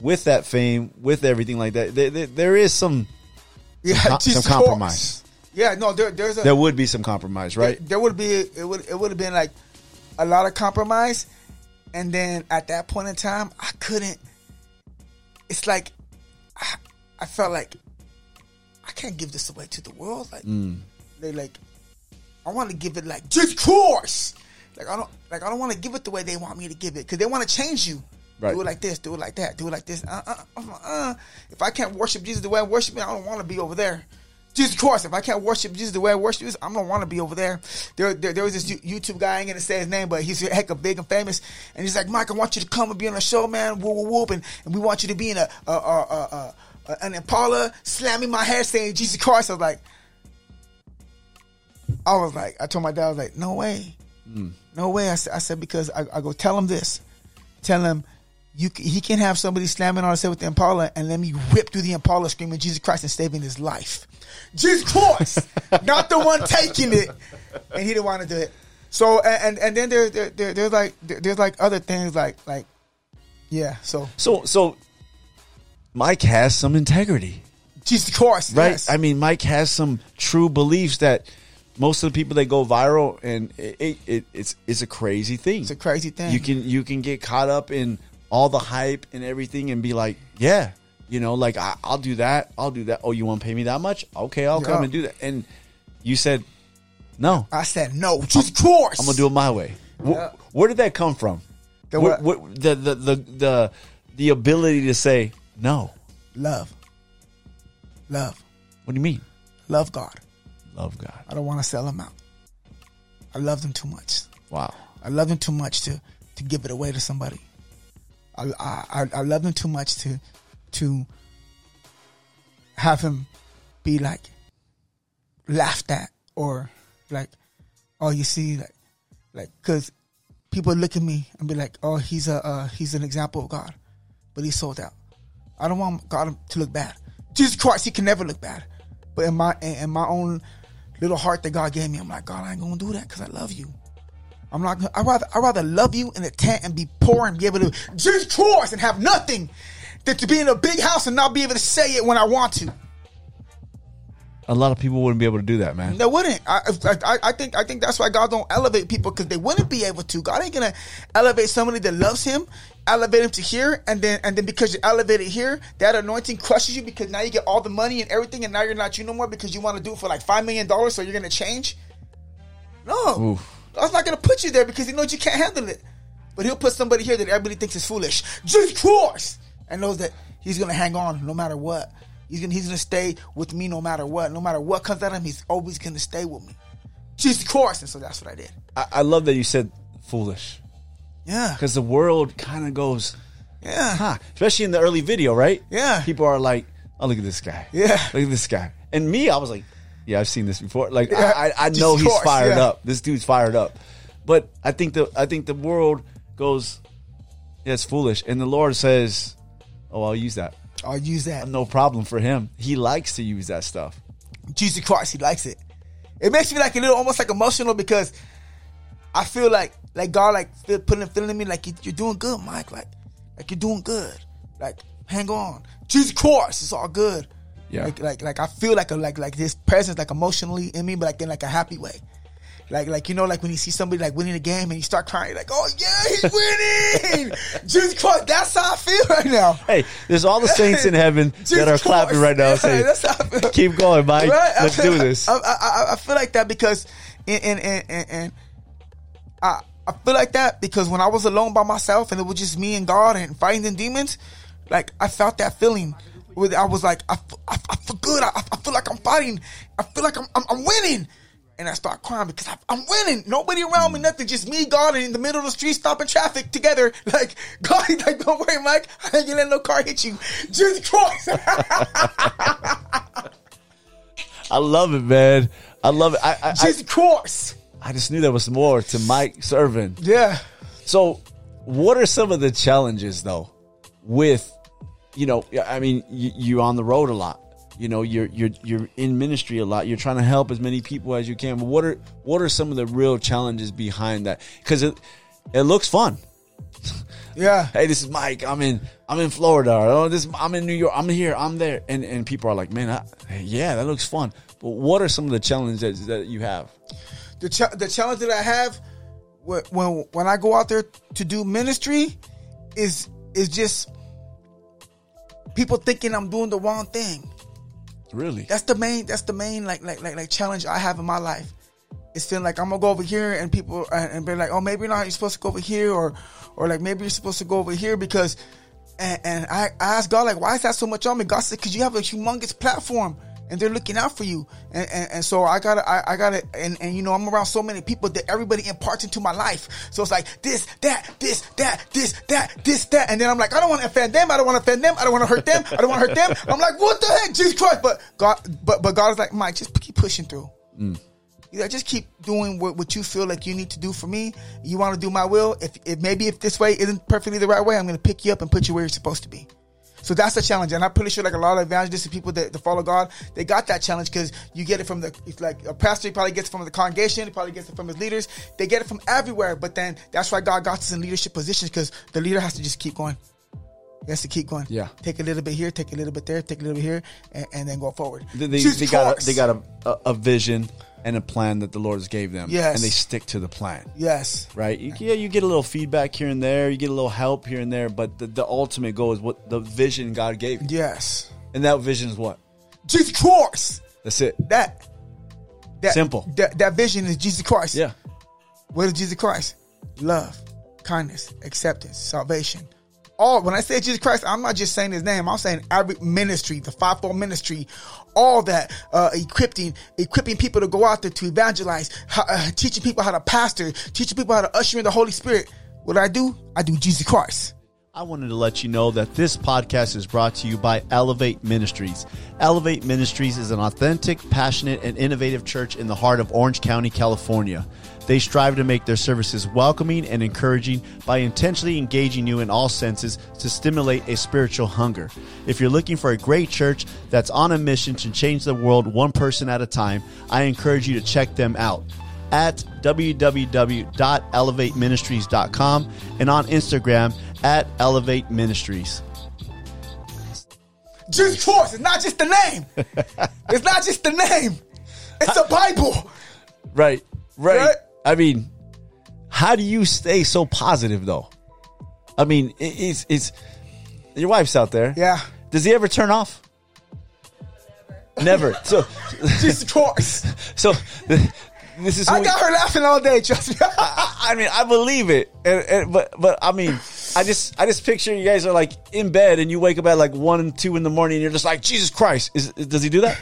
with that fame, with everything like that, there, there, there is some Yeah, Jesus some compromise. Yeah, no, there, there's a There would be some compromise, right? There, there would be it would it would have been like a lot of compromise, and then at that point in time, I couldn't. It's like I, I felt like I can't give this away to the world. Like Mm. they like, I want to give it like just course. Like I don't like I don't want to give it the way they want me to give it because they want to change you. Right. Do it like this. Do it like that. Do it like this. Uh, uh, uh, uh. If I can't worship Jesus the way I worship Him, I don't want to be over there. Jesus Christ, if I can't worship Jesus the way I worship Jesus, I don't want to be over there. There, there, there was this YouTube guy, I ain't gonna say his name, but he's a heck of big and famous. And he's like, Mike, I want you to come and be on a show, man. Whoop, whoop, whoop. And, and we want you to be in a, a, a, a, a Uh, an Impala, slamming my hair, saying Jesus Christ. I was like, I was like, I told my dad, I was like, no way, hmm. no way. I said, I said because I, I go tell him this, tell him you he can have somebody slamming on his head with the Impala and let me rip through the Impala screaming Jesus Christ and saving his life. Jesus Christ, not the one taking it, and he didn't want to do it. So and and then there, there, there there's like there- there's like other things like like yeah. So So so Mike has some integrity, Jesus Christ, right? yes. I mean, Mike has some true beliefs that most of the people that go viral and it, it, it it's it's a crazy thing. it's a crazy thing. you can you can get caught up in all the hype and everything and be like, yeah, you know, like I, I'll do that, I'll do that. Oh, you want to pay me that much? Okay, I'll come and do that. And you said, no, I said no, Jesus Christ. I'm gonna do it my way. Wh- Yeah. Where did that come from? The Where- what? where- the, the the the the ability to say no. love, love, What do you mean? love God. Love God. I don't want to sell them out. I love them too much. Wow. I love them too much to to give it away to somebody. I I, I love them too much to to have him be like laughed at or like oh you see like like because people look at me and be like oh he's a uh, he's an example of God, but he sold out. I don't want God to look bad. Jesus Christ, he can never look bad. But in my in my own little heart that God gave me, I'm like God, I ain't gonna do that because I love you. I'm not. gonna I rather I rather love you in a tent and be poor and be able to Jesus Christ and have nothing, than to be in a big house and not be able to say it when I want to. A lot of people wouldn't be able to do that, man. They wouldn't. I, I, I think I think that's why God don't elevate people because they wouldn't be able to. God ain't gonna elevate somebody that loves Him, elevate him to here, and then and then because you elevated here, that anointing crushes you because now you get all the money and everything, and now you're not you no more because you want to do it for like five million dollars, so you're gonna change. No, Oof. God's not gonna put you there because He knows you can't handle it. But He'll put somebody here that everybody thinks is foolish, Jesus Christ, and knows that He's gonna hang on no matter what. He's gonna He's gonna stay with me no matter what. No matter what comes at him, He's always gonna stay with me. Jesus Christ, and so that's what I did. I, I love that you said foolish Yeah, because the world kind of goes, yeah, huh? Especially in the early video, right? Yeah. People are like, "Oh, look at this guy. Yeah. look at this guy." And me, I was like, "Yeah, I've seen this before. Like, Yeah. I, I, I know he's fired yeah. up. This dude's fired up." But I think the I think the world goes, "Yeah, it's foolish," and the Lord says, "Oh, I'll use that. I'll use that. No problem for him. He likes to use that stuff." Jesus Christ, he likes it. It makes me like a little, almost like emotional because I feel like, like God, like feel, putting, a feeling in me like you- you're doing good, Mike. Like, like you're doing good. Like, hang on, Jesus Christ, it's all good. Yeah. Like, like, like I feel like a like like this presence, like emotionally in me, but like in like a happy way. Like, like you know, like when you see somebody like winning a game and you start crying, like, oh yeah, he's winning. Jesus Christ, that's how I feel right now. Hey, there's all the saints in heaven that are clapping right now, saying, that's how I feel. "Keep going, Mike. Right? I Let's feel- do this." I, I, I, feel like that because, and, and, and I I feel like that because when I was alone by myself and it was just me and God and fighting the demons, like I felt that feeling. With I was like I I feel good. I, I feel like I'm fighting. I feel like I'm I'm, I'm winning. And I start crying because I, I'm winning. Nobody around me, nothing. Just me, God, and in the middle of the street, stopping traffic together. Like God, like don't worry, Mike. I ain't gonna let no car hit you. Jesus Christ. I love it, man. I love it. I, I, I, Jesus Christ. I just knew there was more to Mike Servin. Yeah. So, what are some of the challenges though with, you know, I mean, you, you're on the road a lot. You know, you're you're you're in ministry a lot. You're trying to help as many people as you can. But what are what are some of the real challenges behind that? Because it it looks fun. Yeah. Hey, this is Mike. I'm in I'm in Florida. Or, oh, this I'm in New York. I'm here. I'm there. And and people are like, man, I, yeah, that looks fun. But what are some of the challenges that you have? The ch- the challenge that I have when when when I go out there to do ministry is is just people thinking I'm doing the wrong thing. Really? That's the main that's the main like like like like challenge I have in my life. It's feeling like I'm gonna go over here and people and, and be like, oh maybe not. You're supposed to go over here or or like maybe you're supposed to go over here because. And, and I, I asked God like, why is that so much on me? God said, because you have a humongous platform and they're looking out for you. And and, and so I gotta I, I gotta and, and you know I'm around so many people that everybody imparts into my life. So it's like this, that, this, that, this, that, this, that. And then I'm like, I don't want to offend them, I don't want to offend them, I don't want to hurt them, I don't want to hurt them. I'm like, what the heck, Jesus Christ. But God but but God is like, Mike, just keep pushing through. Mm. You know, just keep doing what, what you feel like you need to do for me. You want to do my will. If, if maybe if this way isn't perfectly the right way, I'm going to pick you up and put you where you're supposed to be. So that's the challenge, and I'm pretty sure like a lot of evangelists and people that, that follow God, they got that challenge because you get it from the it's like a pastor he probably gets it from the congregation, he probably gets it from his leaders. They get it from everywhere, but then that's why God got us in leadership positions because the leader has to just keep going. He has to keep going. Yeah. take a little bit here, take a little bit there, take a little bit here, and, and then go forward. They, they, they got a, they got a, a, a vision and a plan that the Lord has gave them. Yes. And they stick to the plan. yes, Right? You, yeah, you get a little feedback here and there, you get a little help here and there, but the, the ultimate goal is what the vision God gave you. yes. And that vision is what? Jesus Christ. That's it. That that Simple. That that vision is Jesus Christ. Yeah. What is Jesus Christ? Love, kindness, acceptance, salvation. All when I say Jesus Christ, I'm not just saying his name. I'm saying every ministry, the fivefold ministry, all that uh, equipping, equipping people to go out there to evangelize, uh, teaching people how to pastor, teaching people how to usher in the Holy Spirit. What I do, I do Jesus Christ. I wanted to let you know that this podcast is brought to you by Elevate Ministries. Elevate Ministries is an authentic, passionate, and innovative church in the heart of Orange County, California. They strive to make their services welcoming and encouraging by intentionally engaging you in all senses to stimulate a spiritual hunger. If you're looking for a great church that's on a mission to change the world one person at a time, I encourage you to check them out at www.elevateministries.com and on Instagram at Elevate Ministries. Jesus Christ. It's not just the name. it's not just the name. It's the Bible. Right, right. Right. I mean, how do you stay so positive though? I mean, it- it's it's your wife's out there. Yeah. Does he ever turn off? Never. Never. So, Jesus Christ. so this is. I we- got her laughing all day. Trust me. I mean, I believe it, and, and, but but I mean, I just I just picture you guys are like in bed, and you wake up at like one and two in the morning, and you're just like Jesus Christ. Is does he do that?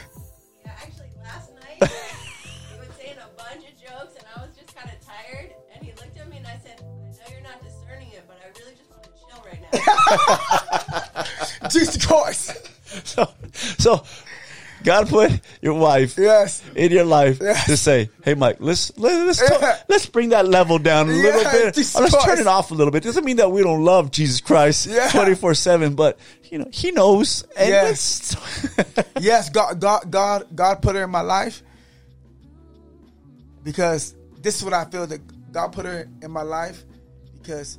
Now." Jesus Christ. So, so God put your wife Yes. in your life Yes. to say, "Hey, Mike, let's let, let's Yeah. talk, let's bring that level down a little Yeah, bit. Or let's turn it off a little bit." Doesn't mean that we don't love Jesus Christ twenty four seven, but you know He knows. And Yes. yes, God, God, God, God put her in my life because this is what I feel that God put her in my life because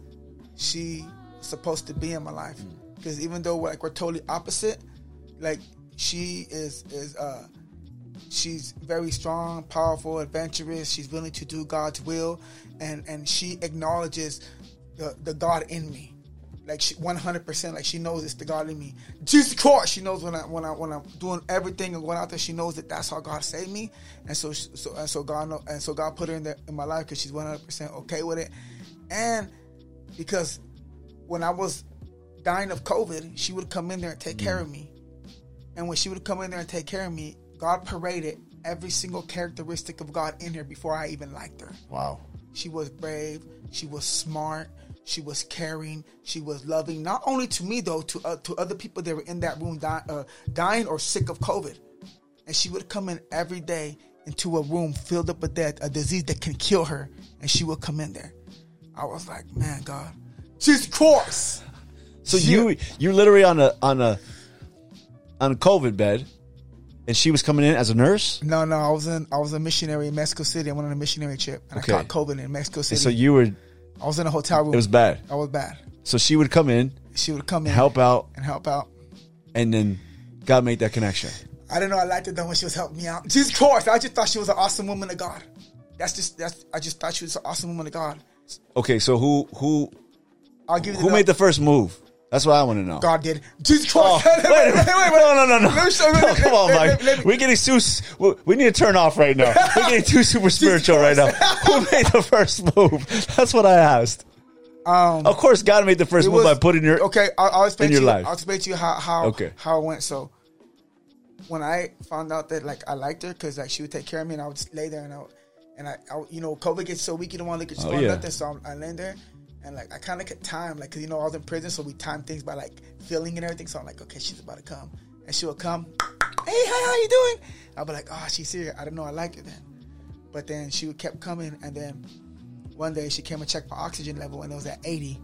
she supposed to be in my life. Because even though like we're totally opposite, like she is is uh she's very strong, powerful, adventurous. She's willing to do God's will, and and she acknowledges the the God in me. Like she 100%, like she knows it's the God in me. Jesus Christ, she knows when I when I when I'm doing everything and going out there, she knows that that's how God saved me, and so so and so God know, and so God put her in there in my life because she's 100% okay with it, and because when I was dying of COVID, she would come in there and take care of me, and when she would come in there and take care of me, God paraded every single characteristic of God in her before I even liked her. wow. She was brave. She was smart. She was caring. She was loving. Not only to me though, to uh, to other people that were in that room uh, dying or sick of COVID. And she would come in every day into a room filled up with that a disease that can kill her, and she would come in there. I was like, man, God, Jesus Christ. So Yeah. you you literally on a on a on a COVID bed, and she was coming in as a nurse. No, no, I was in I was a missionary in Mexico City. I went on a missionary trip, and Okay. I caught COVID in Mexico City. And so you were. I was in a hotel room. It was bad. I was bad. So she would come in, She would come in, help out, and help out. and then God made that connection. I didn't know I liked it though when she was helping me out. Jesus Christ, I just thought she was an awesome woman of God. That's just that's I just thought she was an awesome woman of God. Okay, so who who I'll give you who made the first move? That's what I want to know. God did. Jesus Oh, Christ. wait, wait, no, no, no, no. Me No, come on, Mike. let- let me- We're getting too. We need to turn off right now. We're getting too super spiritual right now. Who made the first move? That's what I asked. Um, Of course, God made the first move was- by putting your. okay. I'll, I'll explain in your to you. life. I'll explain to you how how Okay. how it went. So when I found out that like I liked her because like she would take care of me and I would just lay there and I, would, and I, I you know, COVID gets so weak you don't want to look at Oh, yeah. nothing. So I'm, I lay there and like I kind of could time like, cause you know I was in prison, so we time things by like feeling and everything. So I'm like, okay, she's about to come, and she will come. Hey, hi, how you doing? I'll be like, oh, she's here. I didn't know I liked her then, but then she would kept coming, and then one day she came and checked my oxygen level and it was at 80.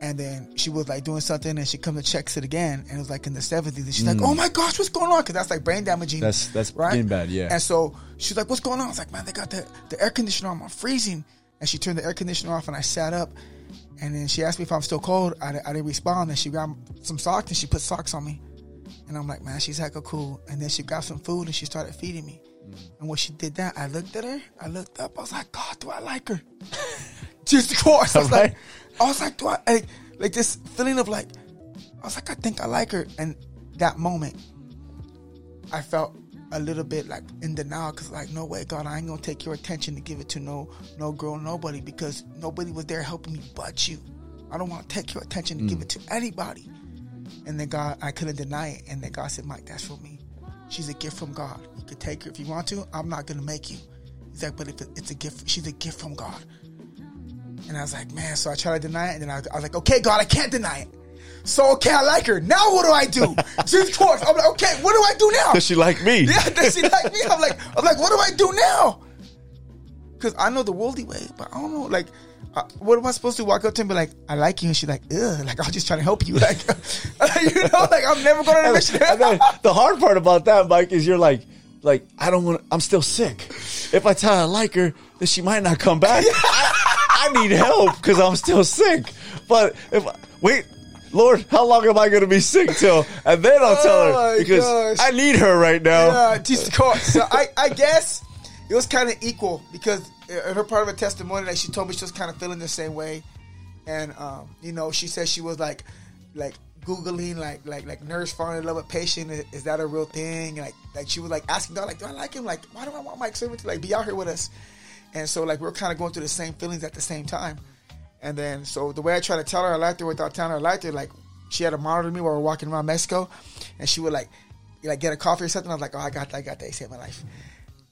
And then she was like doing something and she come to check it again and it was like in the 70s. And she's like, oh my gosh, what's going on? Because that's like brain damaging. Mm. That's- that's getting bad, yeah. And so she's like, what's going on? I was like, man, they got the, the air conditioner on. I'm freezing. And she turned the air conditioner off and I sat up. And then she asked me if I'm still cold. I, I didn't respond. And she grabbed some socks and she put socks on me. And I'm like, man, she's hecka cool. And then she grabbed some food and she started feeding me. Mm. And when she did that, I looked at her. I looked up. I was like, God, do I like her? Just of course. I was Right. like, I was like, do I like, like this feeling of like, I was like, I think I like her. And that moment, I felt a little bit like in denial because like, no way, God, I ain't gonna take your attention to give it to no no girl, nobody because nobody was there helping me but you. I don't want to take your attention to give mm. it to anybody. And then God, I couldn't deny it. And then God said, Mike, that's for me. She's a gift from God. You could take her if you want to. I'm not gonna make you. He's like, but if it's a gift, she's a gift from God. And I was like, man. So I tried to deny it, and then I, I was like, okay, God, I can't deny it. So okay, I like her. Now what do I do? Just course. I'm like, okay, what do I do now? Does she like me? Yeah, does she like me? I'm like, I'm like, what do I do now? Because I know the worldly way, but I don't know. Like, uh, what am I supposed to walk up to him and be like, I like you, and she's like, ugh, like I'm just trying to help you, like, you know, like I'm never going to And mission. then the hard part about that, Mike, is you're like, like I don't want. I'm still sick. If I tell her I like her, then she might not come back. I, I need help because I'm still sick. But if wait, Lord, how long am I going to be sick till? And then I'll tell Oh my her because gosh. I need her right now. Yeah, just course. So I, I guess it was kind of equal because in her part of her testimony, like she told me she was kind of feeling the same way, and um, you know, she said she was like, like googling like like like nurse falling in love with patient. Is, is that a real thing? Like like she was like asking God, like, do I like him? Like, why do I want Mike Servin to like be out here with us? And so like we are kind of going through the same feelings at the same time. And then so the way I try to tell her I liked her without telling her I liked her, like she had a monitor me while we are walking around Mexico, and she would like like get a coffee or something. I was like, oh, I got that, I got that. Saved my life.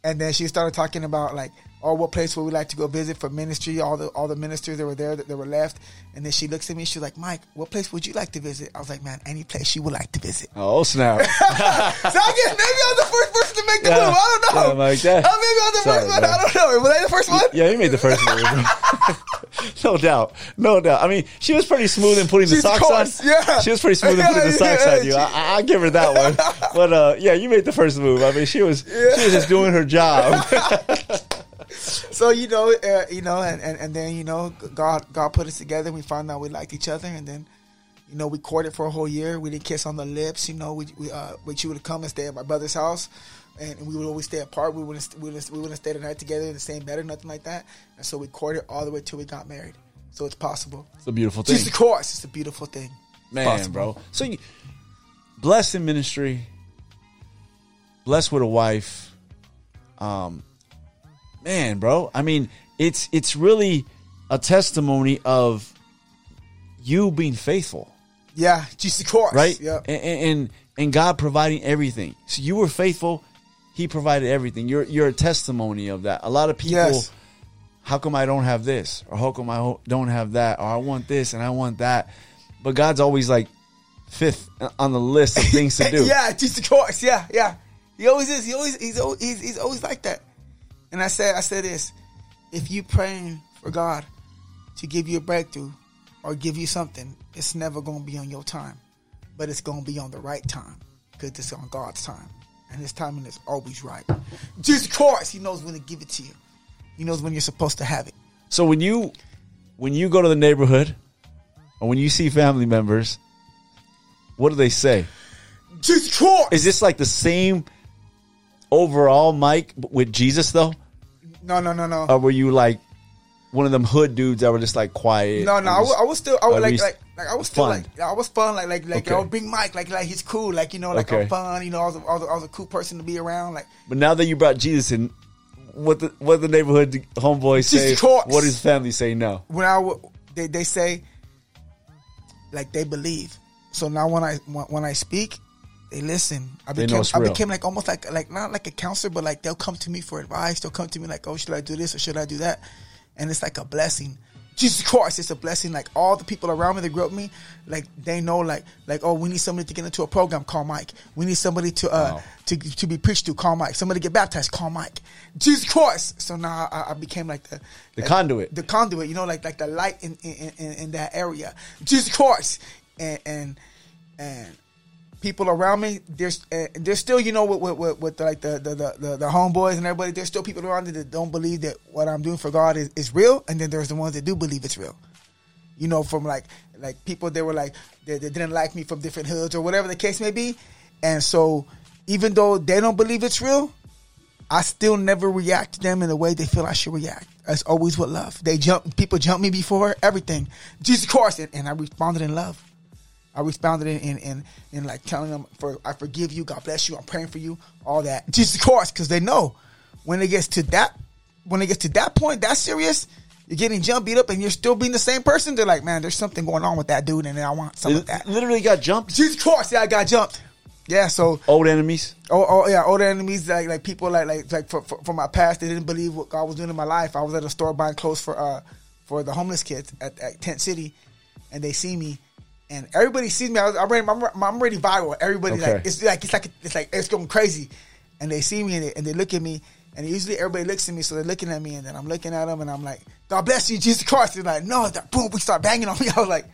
And then she started talking about like, oh, what place would we like to go visit for ministry? All the all the ministers that were there that, that were left. And then she looks at me. She's like, Mike, what place would you like to visit? I was like, man, any place you would like to visit. Oh snap! so I guess maybe I'm the first person to make the Yeah. move. I don't know. Yeah, Mike, that- Oh, maybe I'm the Sorry, first one. I don't know. Was I the first one? Yeah, you made the first move. no doubt, no doubt. I mean, she was pretty smooth in putting the socks coarse, on. yeah. she was pretty smooth in putting the Yeah, socks yeah, on you. I, I, I'll give her that one. But uh, yeah, you made the first move. I mean, she was she was just doing her job. So you know, uh, you know, and, and, and then you know, God God put us together. We found out we liked each other, and then you know, we courted for a whole year. We didn't kiss on the lips. You know, we we uh, we she would come and stay at my brother's house, and we would always stay apart. We wouldn't we wouldn't, we wouldn't stay the night together in the same bed or nothing like that. And so we courted all the way till we got married. So it's possible. it's a beautiful thing, Just of course, it's a beautiful thing. Man, possible. bro. So you, blessed in ministry, blessed with a wife. Um, man, bro. I mean, it's it's really a testimony of you being faithful. Yeah, just of course. right? Yeah. And, and and God providing everything. So you were faithful. He provided everything. You're you're a testimony of that. A lot of people. Yes. How come I don't have this, or how come I don't have that, or I want this and I want that, but God's always like fifth on the list of things to do. yeah, just of course. Yeah, yeah. He always is. He always he's always he's, he's always like that. And I said I said this: if you praying for God to give you a breakthrough or give you something, it's never gonna be on your time, but it's gonna be on the right time because it's on God's time, and His timing is always right. Jesus Christ, He knows when to give it to you. He knows when you're supposed to have it. So when you when you go to the neighborhood, or when you see family members, what do they say? Of course. Is this like the same overall Mike with Jesus though? no, no, no, no. or were you like one of them hood dudes that were just like quiet? No, no, I was, I was still, I was like, like, like, I was still fun. like, I was fun, like, like, like, Okay. oh, bring Mike, like, like he's cool, like, you know, like Okay. I'm fun, you know, I was, a, I was, a, I was a cool person to be around, like, But now that you brought Jesus in, what the what the neighborhood homeboys say? What does family say now? when I they, they say, like, they believe. So now when I, when, I speak, they listen. I They know became I became like almost like like not like a counselor, but like they'll come to me for advice. They'll come to me like, oh, should I do this or should I do that? And it's like a blessing. Jesus Christ, it's a blessing. Like all the people around me that grew up with me, like they know, like like oh, we need somebody to get into a program. Call Mike. We need somebody to uh Wow. to to be preached to. Call Mike. Somebody to get baptized. Call Mike. Jesus Christ. So now I, I became like the The like, conduit. the conduit. You know, like like the light in in, in, in that area. Jesus Christ. And and and people around me, there's uh, there's still you know with with, with, with like the the, the the homeboys and everybody. There's still people around me that don't believe that what I'm doing for God is, is real, and then there's the ones that do believe it's real. You know, from like like people that were like that, that didn't like me from different hoods or whatever the case may be, and so even though they don't believe it's real, I still never react to them in the way they feel I should react. As always with love. They jump people jump me before everything. Jesus Christ and, and I responded in love. I responded in, in in in like telling them for I forgive you, God bless you, I'm praying for you, all that. Jesus Christ, because they know when it gets to that when it gets to that point, that serious, you're getting jumped, beat up, and you're still being the same person. They're like, man, there's something going on with that dude, and I want some of that. literally got jumped. Jesus Christ, yeah, I got jumped. Yeah, so Old enemies. Oh, oh yeah, old enemies like like people like like like for, for, from my past. They didn't believe what God was doing in my life. I was at a store buying clothes for uh for the homeless kids at, at Tent City, and they see me, and everybody sees me. I was, I'm ready. I'm, I'm already viral. Everybody Okay. like it's like it's like it's like it's going crazy, and they see me and they, and they look at me. And usually everybody looks at me, so they're looking at me, and then I'm looking at them, and I'm like, "God bless you, Jesus Christ." They're like, "No," that boom, we start banging on me. I was like,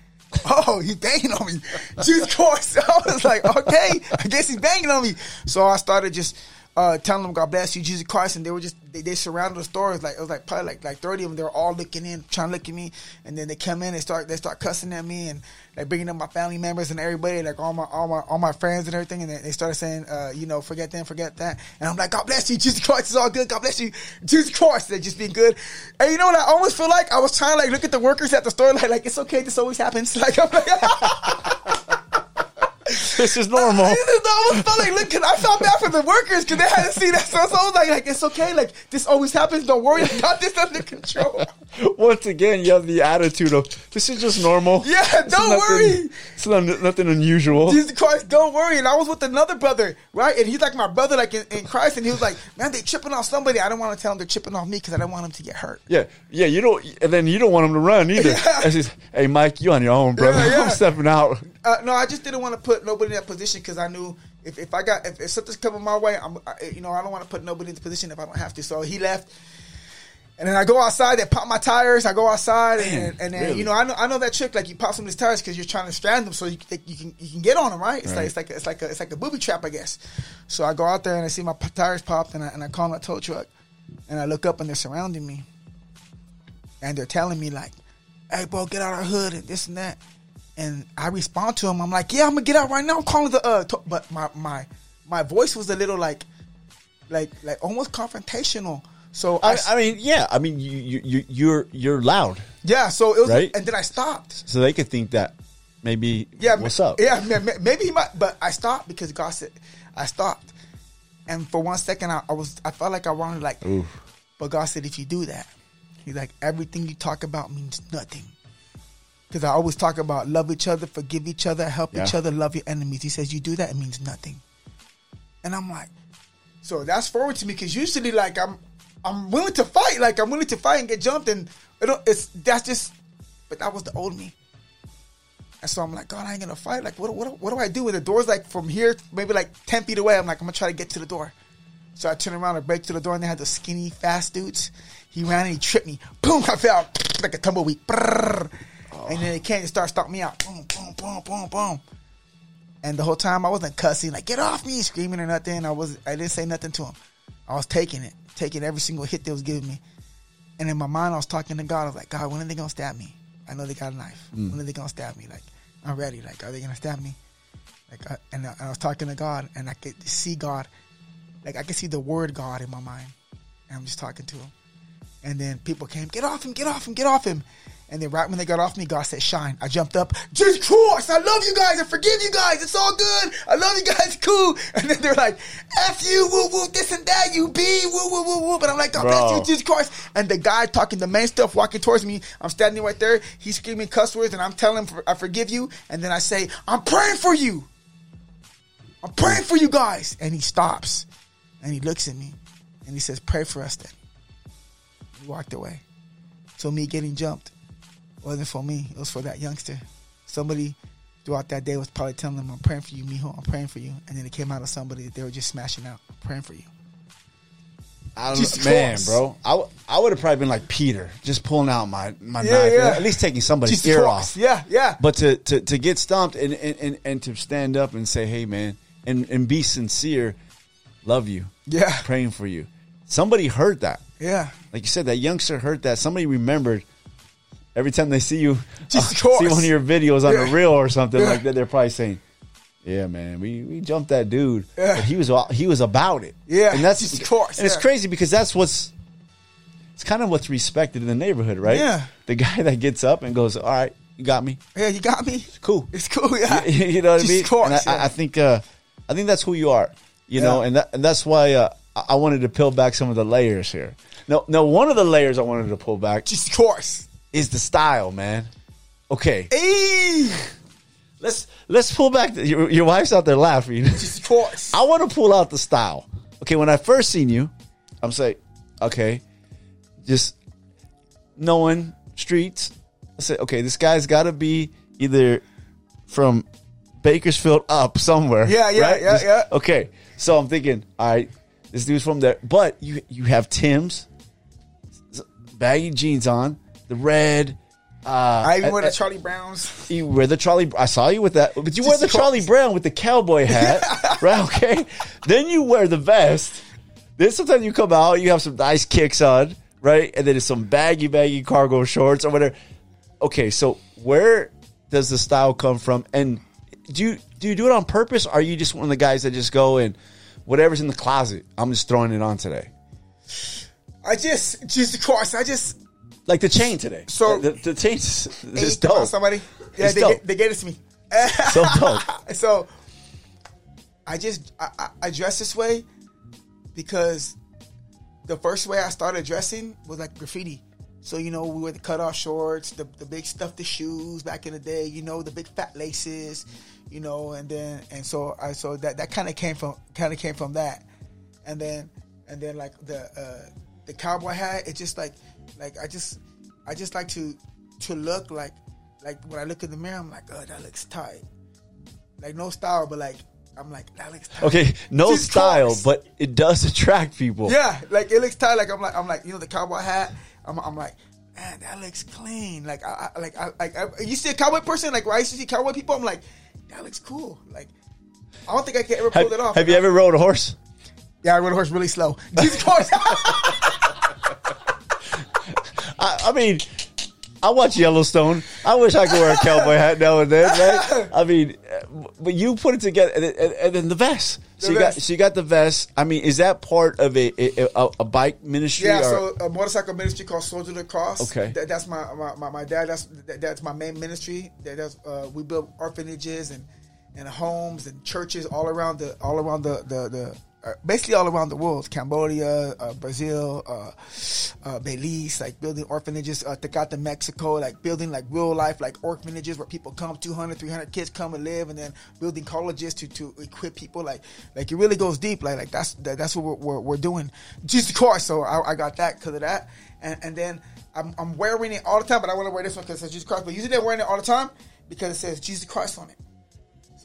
"Oh, he's banging on me, Jesus Christ." I was like, "Okay, I guess he's banging on me." So I started just uh, telling them, "God bless you, Jesus Christ," and they were just they, they surrounded the store. It was like it was like probably like like thirty of them. They were all looking in, trying to look at me, and then they come in, they start they start cussing at me and like bringing up my family members and everybody, like all my all my all my friends and everything, and they, they started saying, uh, you know, forget them, forget that, and I'm like, God bless you, Jesus Christ, it's all good. God bless you, Jesus Christ. They're just being good, and you know what? I almost feel like I was trying to like look at the workers at the store, like like it's okay, this always happens. Like I'm like. This is normal. I almost felt like looking. I felt bad for the workers because they hadn't seen that. So, so I was like, like, it's okay. Like this always happens. Don't worry. I got this under control. Once again, you have the attitude of this is just normal. Yeah, It's don't nothing- worry. It's not, nothing unusual. Jesus Christ, don't worry. And I was with another brother, right? And he's like my brother, like in, in Christ. And he was like, man, they tripping off somebody. I don't want to tell them they're tripping off me because I don't want them to get hurt. Yeah, yeah. You don't, and then you don't want him to run either. Yeah. It's just, hey, Mike, you on your own, brother. Yeah, yeah. I'm stepping out. Uh, no, I just didn't want to put nobody in that position because I knew if, if I got if, if something's coming my way, I'm I, you know I don't want to put nobody in the position if I don't have to. So he left, and then I go outside. They pop my tires. I go outside, and, and then really? you know I know I know that trick. Like you pop somebody's tires because you're trying to strand them, so you, can- you can you can get on them, right? It's Right. like it's like it's like a, it's like a booby trap, I guess. So I go out there and I see my tires popped, and I, and I call my tow truck, and I look up and they're surrounding me, and they're telling me like, "Hey, bro, get out of our hood and this and that." And I respond to him. I'm like, "Yeah, I'm gonna get out right now." I'm calling the uh, to-, but my my my voice was a little like, like like almost confrontational. So I, I, I mean, yeah. I mean, you, you, you, you're, you're loud, yeah, so it was, Right? and then I stopped. so they could think that maybe. Yeah, what's up? Yeah, ma- ma- maybe he might, but I stopped because God said I stopped, and for one second I, I was I felt like I wanted like, but God said if you do that, He's like everything you talk about means nothing. Because I always talk about love each other, forgive each other, help each other, love your enemies. He says you do that, it means nothing. And I'm like, so that's forward to me because usually like I'm I'm willing to fight, like I'm willing to fight and get jumped, and it it's that's just, but that was the old me. And so I'm like, God, I ain't gonna fight. Like, what, what, what do I do? when the door's like from here, maybe like 10 feet away. I'm like, I'm gonna try to get to the door. So I turn around and break to the door, and they had the skinny, fast dudes. He ran and he tripped me. Boom, I fell like a tumbleweed. Brrr. And then they came and started stopping me out. Boom, boom, boom, boom, boom. And the whole time I wasn't cussing, like, get off me, screaming or nothing. I was I didn't say nothing to him. I was taking it, taking every single hit they was giving me. And in my mind, I was talking to God. I was like, God, when are they gonna stab me? I know they got a knife. Mm. When are they gonna stab me? Like, I'm ready. Like, are they gonna stab me? Like, I, and I, I was talking to God, and I could see God, like I could see the word God in my mind, and I'm just talking to Him. And then people came, get off him, get off him, get off him. And then right when they got off me, God said, shine. I jumped up, Jesus Christ, I love you guys, I forgive you guys, it's all good. I love you guys, cool. And then they're like, F you, woo woo, this and that, you be, woo woo woo woo. But I'm like, God bless you, Jesus Christ. And the guy talking the main stuff, walking towards me, I'm standing right there, he's screaming cuss words, and I'm telling him, I forgive you. And then I say, I'm praying for you. I'm praying for you guys. And he stops and he looks at me and he says, Pray for us then. He walked away. So me getting jumped wasn't for me, it was for that youngster. Somebody throughout that day was probably telling them, I'm praying for you, Mijo, I'm praying for you. And then it came out of somebody that they were just smashing out, I'm praying for you. I don't Jesus know, man, Christ. bro. I, w- I would have probably been like Peter, just pulling out my my Yeah, knife, yeah. at least taking somebody's Jesus ear Christ. off. Yeah, yeah. But to, to, to get stomped and, and, and, and to stand up and say, hey, man, and, and be sincere, love you, Yeah. praying for you. Somebody heard that. Yeah. Like you said, that youngster heard that. Somebody remembered every time they see you, Just uh, see one of your videos on Yeah. the reel or something Yeah. like that, they're probably saying, yeah, man, we, we jumped that dude. Yeah. But he was he was about it. Yeah, and that's just of course, And it's crazy because that's what's it's kind of what's respected in the neighborhood, right? Yeah. the guy that gets up and goes, "All right, you got me, Yeah, you got me? cool." It's cool, yeah. you know what I mean? Of course, And I. I- think uh, I think that's who you are. You know, and that, and that's why uh, I wanted to peel back some of the layers here. No, no, one of the layers I wanted to pull back Just of course. Is the style, man. Okay, Hey, let's let's pull back. The, your, your wife's out there laughing. just of course. I want to pull out the style. Okay, when I first seen you, I'm saying, okay, just knowing streets. I said, okay, this guy's got to be either from Bakersfield up somewhere. Yeah, yeah, right? yeah, Just- yeah. Okay, so I'm thinking, all right, this dude's from there, but you you have Tim's baggy jeans on, the red. Uh, I even wear uh, the Charlie Browns. you wear the Charlie. I saw you with that, but you wear Just the Charlie. Brown with the cowboy hat, right? Okay. Then you wear the vest. Then sometimes you come out, you have some nice kicks on, right? And then it's some baggy, baggy cargo shorts or whatever. Okay, so where does the style come from? And do you do you do it on purpose? Or are you just one of the guys that just go and whatever's in the closet, I'm just throwing it on today? I just, just of course, I just Like the chain today. So- the, the chain is is dope. somebody. Yeah, It's they, dope. get, they gave it to me. So dope. so I just I, I, dress this way because the first way I started dressing was like graffiti. So you know we wear the cut off shorts, the the big stuffed the shoes back in the day. You know the big fat laces, you know, and then and so I so that that kind of came from kind of came from that, and then and then like the uh, the cowboy hat. It's just like like I just I just like to to look like like when I look in the mirror, I'm like, oh, that looks tight. Like no style, but like I'm like that looks tight. Okay, no Jesus style, Christ. but it does attract people. Yeah, like it looks tight. Like I'm like I'm like you know the cowboy hat. I'm, I'm like man, that looks clean. Like I, I like I like I, you see a cowboy person like when I used to see cowboy people. I'm like that looks cool. Like I don't think I can ever pull Have, it off. have you ever rode a horse? Yeah, I rode a horse really slow. Jesus Christ. I, I mean, I watch Yellowstone. I wish I could wear a cowboy hat now and then, right? I mean, but you put it together, and, and, and then the vest. So The you got, so you got the vest. I mean, is that part of a a, a, bike ministry? Yeah, or- so a motorcycle ministry called Soldier of the Cross. Okay. that, that's my, my, my, my dad. That's that, that's my main ministry. That, that's uh, we build orphanages and, and homes and churches all around the all around the the, the basically all around the world. Cambodia, uh, Brazil, uh, uh, Belize, like building orphanages. Uh, Tecate, Mexico, like building like real life like orphanages where people come, 200, 300 kids come and live, and then building colleges to, to equip people. Like like it really goes deep. Like like that's that, that's what we're, we're, we're doing. Jesus Christ. So I, I got that because of that, and and then I'm, I'm wearing it all the time, but I want to wear this one because it says Jesus Christ. But usually they're wearing it all the time because it says Jesus Christ on it.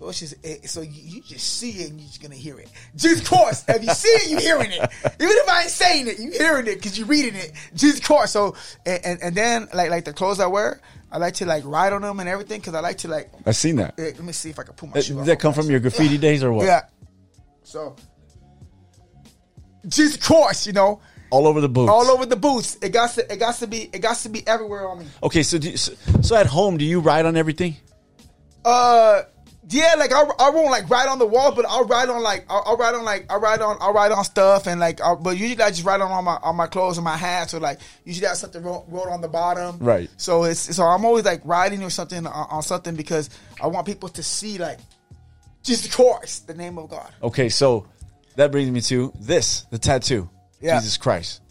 So it's just it, so you, you just see it and you're just gonna hear it. Jesus Christ, if you see it, you hearing it. Even if I ain't saying it, you hearing it because you reading it. Jesus Christ. So and, and and then like like the clothes I wear, I like to like ride on them and everything because I like to like. I've seen that. eh, let me see if I can pull my Did shoe off. that come from your graffiti days or what? Yeah. So Jesus Christ, you know, All over the boots. all over the boots. It got to it got to be it got to be everywhere on me. Okay, so, do you, so so at home, do you ride on everything? Uh, yeah, like I, I won't like write on the wall, but I'll write on like I'll, I'll ride on like I write on I write on stuff and like I'll, but usually I just write on all my on my clothes and my hats or like usually I have something wrote, rolled on the bottom. Right. So it's so I'm always like writing or something on, on something because I want people to see like Jesus Christ, the name of God. Okay, so that brings me to this, the tattoo. Yeah. Jesus Christ.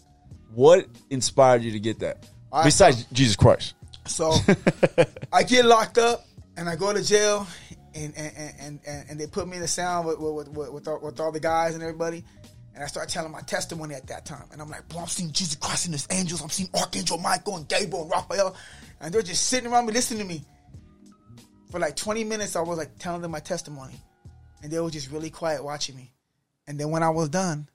What inspired you to get that? Right, Besides Jesus Christ. So I get locked up and I go to jail and and, and, and, they put me in the sound with with, with, with, all, with all the guys and everybody. And I start telling my testimony at that time. And I'm like, bro, I'm seeing Jesus Christ and his angels. I'm seeing Archangel Michael and Gabriel and Raphael. And they're just sitting around me listening to me. For like 20 minutes, I was like telling them my testimony. And they were just really quiet watching me. And then when I was done,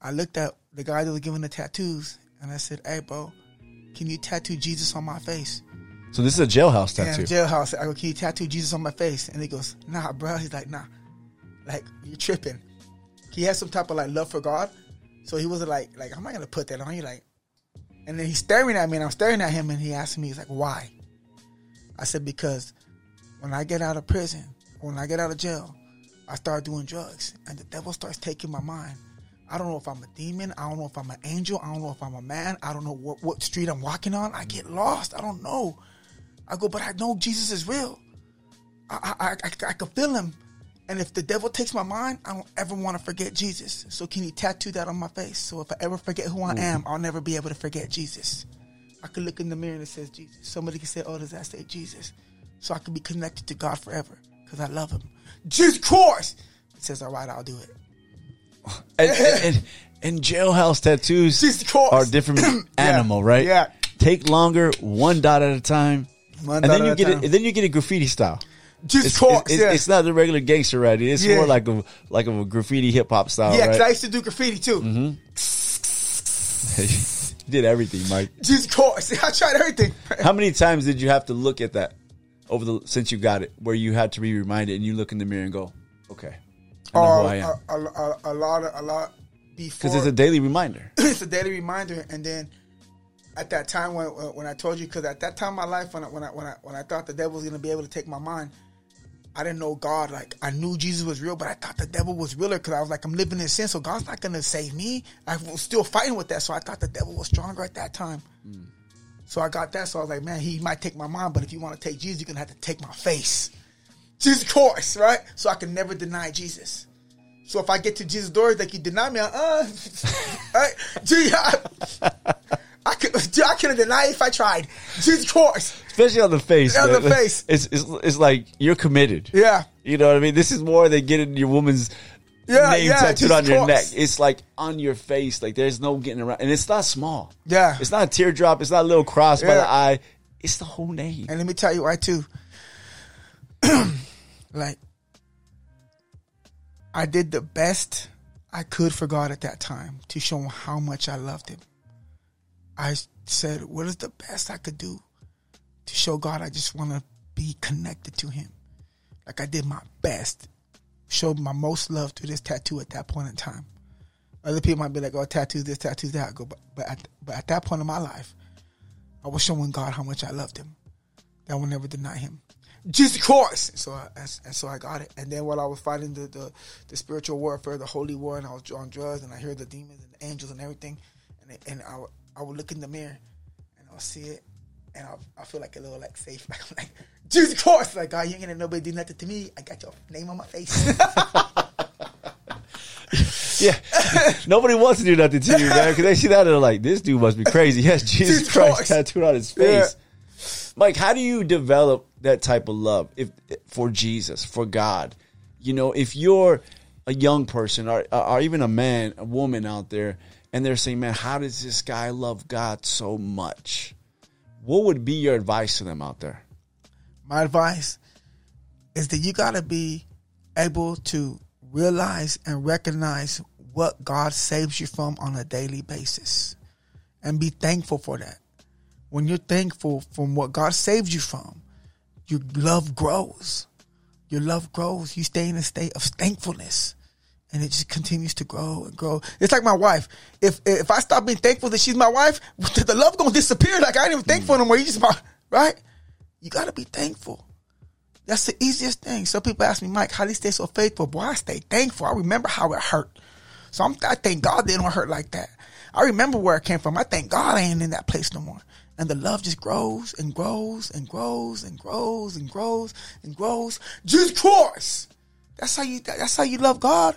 I looked at the guy that was giving the tattoos and I said, hey, bro, can you tattoo Jesus on my face? So this is a jailhouse Yeah, tattoo. jailhouse. I go, can you tattoo Jesus on my face? And he goes, nah, bro. He's like, nah. Like, you're tripping. He has some type of like love for God. So he wasn't like, like, I'm not gonna put that on you. Like, and then he's staring at me and I'm staring at him and he asked me, he's like, why? I said, because when I get out of prison, when I get out of jail, I start doing drugs and the devil starts taking my mind. I don't know if I'm a demon. I don't know if I'm an angel. I don't know if I'm a man. I don't know what, what street I'm walking on. I get lost. I don't know. I go, but I know Jesus is real. I I, I, I can feel him. And if the devil takes my mind, I don't ever want to forget Jesus. So can you tattoo that on my face? So if I ever forget who I am, mm-hmm. I'll never be able to forget Jesus. I could look in the mirror and it says Jesus. Somebody can say, oh, does that say Jesus? So I can be connected to God forever because I love him. Jesus Christ! It says, all right, I'll do it. And, and, and, jailhouse tattoos are different animal, right? Yeah. Take longer, one dot at a time. One and then you get time. it. Then you get it graffiti style. Jesus It's, it's, yeah. it's not the regular gangster writing. It's Yeah. more like a like a graffiti hip hop style. yeah, because I used to do graffiti too. you did everything, Mike. Jesus Christ. I tried everything. How many times did you have to look at that over the since you got it, where you had to be reminded and you look in the mirror and go, "Okay, I know Uh, who I am," a, a, a, a lot, of, a lot before. because it's a daily reminder. it's a daily reminder. And then at that time when when I told you, because at that time in my life when I, when I when I when I thought the devil was gonna be able to take my mind, I didn't know God. Like I knew Jesus was real, but I thought the devil was realer because I was like, I'm living in sin, so God's not gonna save me. I was still fighting with that, so I thought the devil was stronger at that time. So I got that. So I was like, man, he might take my mind, but if you want to take Jesus, you're gonna have to take my face. Jesus Christ, right? So I can never deny Jesus. So if I get to Jesus' door, like you deny me, uh, right? I, could, gee, I couldn't deny it if I tried. Jesus Christ, Especially on the face. On man. the face. It's, it's it's like you're committed. yeah, You know what I mean? This is more than getting your woman's Yeah, name yeah, tattooed on your neck. It's like on your face. Like there's no getting around. And it's not small. Yeah. It's not a teardrop. It's not a little cross by the eye. It's the whole name. and let me tell you why too. like, I did the best I could for God at that time to show him how much I loved him. I said, "What is the best I could do to show God I just want to be connected to Him?" Like I did my best, showed my most love to this tattoo at that point in time. Other people might be like, "Oh, tattoos this, tattoos that." I go, but but at, but at that point in my life, I was showing God how much I loved Him. That I will never deny Him. Jesus Christ. So I, and, and so I got it. And then while I was fighting the, the the spiritual warfare, the holy war, and I was on drugs, and I heard the demons and the angels and everything, and and I I would look in the mirror, and I'll see it, and I'll, I feel like a little like safe, like I'm like Jesus Christ, like God, you ain't gonna nobody do nothing to me. I got your name on my face. Yeah. Nobody wants to do nothing to you, man, because they see that and they're like, this dude must be crazy. Yes, Jesus Jesus Christ Christ. tattooed on his face. Mike, how do you develop that type of love if for Jesus, for God? You know, if you're a young person or, or even a man, a woman out there, and they're saying, man, how does this guy love God so much? What would be your advice to them out there? my advice is that you gotta be able to realize and recognize what God saves you from on a daily basis and be thankful for that. When you're thankful from what God saves you from, your love grows. Your love grows. You stay in a state of thankfulness. And it just continues to grow and grow. It's like my wife. If if I stop being thankful that she's my wife, the love gonna disappear. Like I ain't even thankful no more. You just right? You gotta be thankful. That's the easiest thing. Some people ask me, Mike, how do you stay so faithful? Boy, I stay thankful. I remember how it hurt. So I'm, I thank God they don't hurt like that. I remember where it came from. I thank God I ain't in that place no more. And the love just grows and grows and grows and grows and grows and grows. Jesus Christ. That's how you. That's how you love God.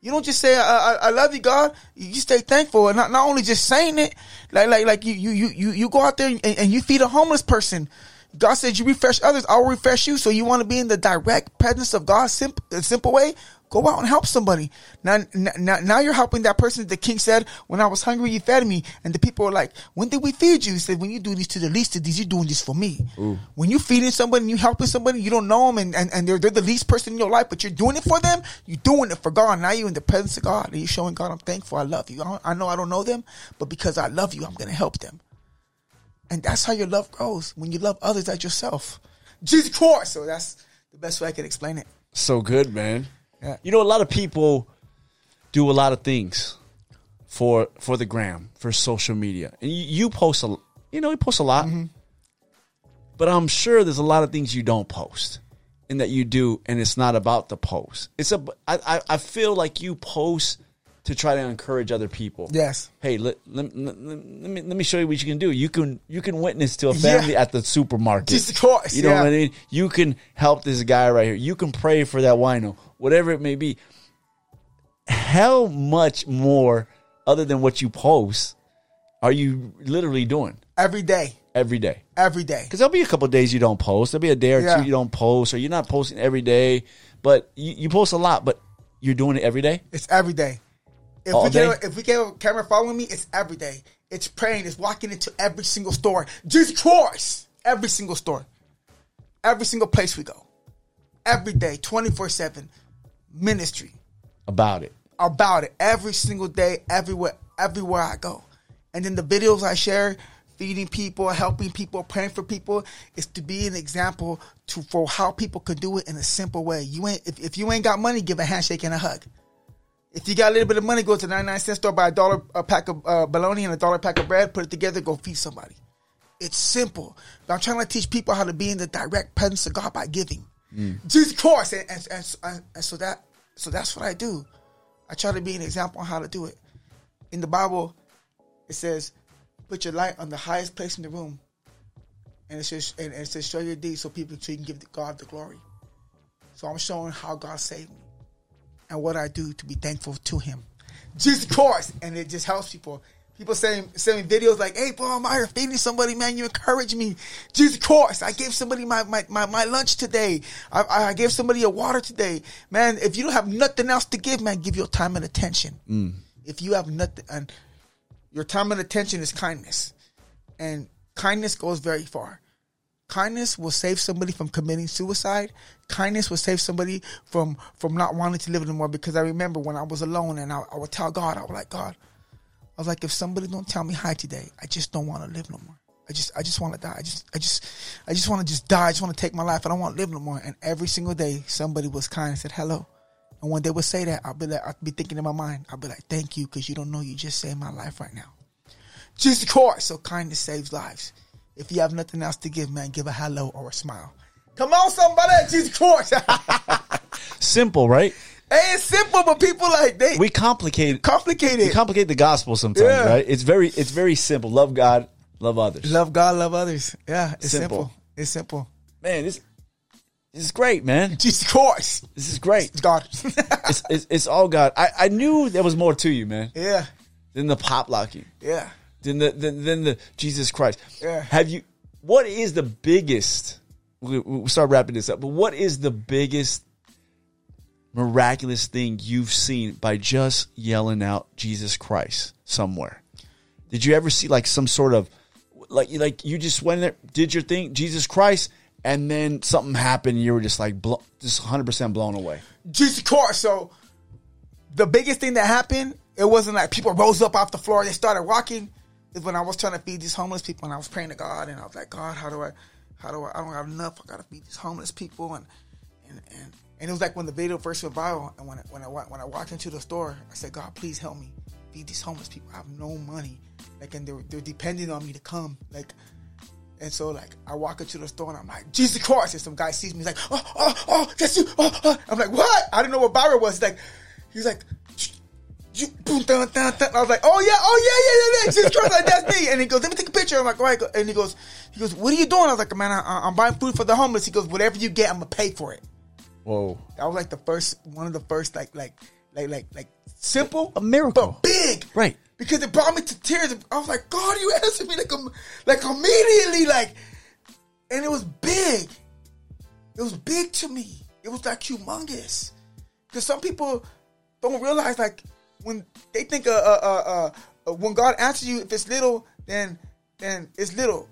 You don't just say I, I, I love you, God. You stay thankful, and not, not only just saying it, like like like you you you you you go out there and, and you feed a homeless person. God said, "You refresh others, I will refresh you." So you want to be in the direct presence of God, simple, simple way. Go out and help somebody. Now, now, now you're helping that person. The king said, "When I was hungry, you fed me." And the people were like, "When did we feed you?" He said, "When you do this to the least of these, you're doing this for me." When you're feeding somebody, and you're helping somebody, you don't know them, and, and, and they're, they're the least person in your life, but you're doing it for them. You're doing it for God. Now you're in the presence of God, and you're showing God, "I'm thankful. I love you. I, I know I don't know them, but because I love you, I'm gonna help them." And that's how your love grows when you love others as yourself. Jesus Christ. So that's the best way I can explain it. So good, man. Yeah. You know, a lot of people do a lot of things for for the gram, for social media, and you, you post a, you know, you post a lot. Mm-hmm. But I'm sure there's a lot of things you don't post, and that you do, and it's not about the post. It's a. I I, I feel like you post to try to encourage other people. Yes. Hey, let, let, let, let me let me show you what you can do. You can you can witness to a family Yeah. at the supermarket. Just of course, You know yeah. what I mean? You can help this guy right here. You can pray for that wino, whatever it may be. How much more, other than what you post, are you literally doing Every day. every day? Every day. Because there'll be a couple of days you don't post. There'll be a day or Yeah. two you don't post, or you're not posting every day. But you, you post a lot, but you're doing it every day. It's every day. If All we get day? if we get a camera following me, it's every day. It's praying. It's walking into every single store. Jesus Christ. Every single store. Every single place we go. Every day, 24 7. Ministry. About it. about it every single day, everywhere, everywhere I go. And then the videos I share, feeding people, helping people, praying for people, is to be an example to for how people could do it in a simple way. You ain't if, if you ain't got money, give a handshake and a hug. If you got a little bit of money, go to the 99 cent store, buy a dollar a pack of uh, bologna and a dollar pack of bread, put it together, go feed somebody. It's simple. But I'm trying to teach people how to be in the direct presence of God by giving. Jesus Christ. And, and, and, and, and so that so that's what I do. I try to be an example on how to do it. In the Bible, it says, put your light on the highest place in the room. And it says, and it says, show your deeds so people so you can give God the glory. So I'm showing how God saved me and what I do to be thankful to Him. Jesus Christ, and it just helps people. People saying sending videos like, "Hey, bro, I'm out here feeding somebody, man. You encourage me." Jesus Christ, I gave somebody my my, my, my lunch today. I, I gave somebody a water today, man. If you don't have nothing else to give, man, give your time and attention. Mm. If you have nothing, and your time and attention is kindness, and kindness goes very far. Kindness will save somebody from committing suicide. Kindness will save somebody from from not wanting to live anymore. Because I remember when I was alone and I, I would tell God, I was like, God, I was like, if somebody don't tell me hi today, I just don't want to live no more. I just I just want to die. I just I just I just want to just die. I just want to take my life. I don't want to live no more. And every single day, somebody was kind and said hello. And when they would say that, I'd be like, I'd be thinking in my mind, I'd be like, thank you, because you don't know you just saved my life right now. Jesus Christ. So kindness saves lives. If you have nothing else to give, man, give a hello or a smile. Come on, somebody, Jesus Christ. Simple, right? hey, it's simple, but people like they We complicate we complicated. We complicate the gospel sometimes, Yeah. right? It's very it's very simple. Love God, love others. love God, love others. Yeah, it's Simple. simple. It's simple. Man, this this is great, man. Jesus Christ. This is great. It's God. It's it's, it's all God. I, I knew there was more to you, man, yeah, than the pop locking, yeah. Than the than, than the Jesus Christ. Yeah. Have you? What is the biggest? We, we start wrapping this up, but what is the biggest miraculous thing you've seen by just yelling out Jesus Christ somewhere? Did you ever see like some sort of like like you just went there, did your thing, Jesus Christ, and then something happened, and you were just like blo- just hundred percent blown away. Jesus Christ. So the biggest thing that happened, it wasn't like people rose up off the floor, they started walking. When I was trying to feed these homeless people and I was praying to God and I was like, God, how do I how do I I don't have enough. I gotta feed these homeless people and and and, and it was like when the video first went viral and when I, when I when I walked into the store, I said, God, please help me feed these homeless people. I have no money. Like and they're they're depending on me to come. Like and so, like, I walk into the store and I'm like, Jesus Christ. And some guy sees me. He's like, oh, oh, oh, that's you. Oh, oh. I'm like, what? I didn't know what Byron was. He's like, he's like, you, boom, dun, dun, dun. I was like, oh, yeah, oh, yeah, yeah, yeah, yeah. Jesus Christ, like, that's me. And he goes, let me take a picture. I'm like, all right. And he goes, he goes, what are you doing? I was like, man, I, I'm buying food for the homeless. He goes, whatever you get, I'm going to pay for it. Whoa. That was like the first, one of the first, like, like, like, like, like, simple. A miracle. But big. Right. Because it brought me to tears. I was like, God, you answered me like, like immediately, like, and it was big. It was big to me. It was like humongous. Because some people don't realize like when they think uh, uh, uh, uh, when God answers you, if it's little, then then it's little.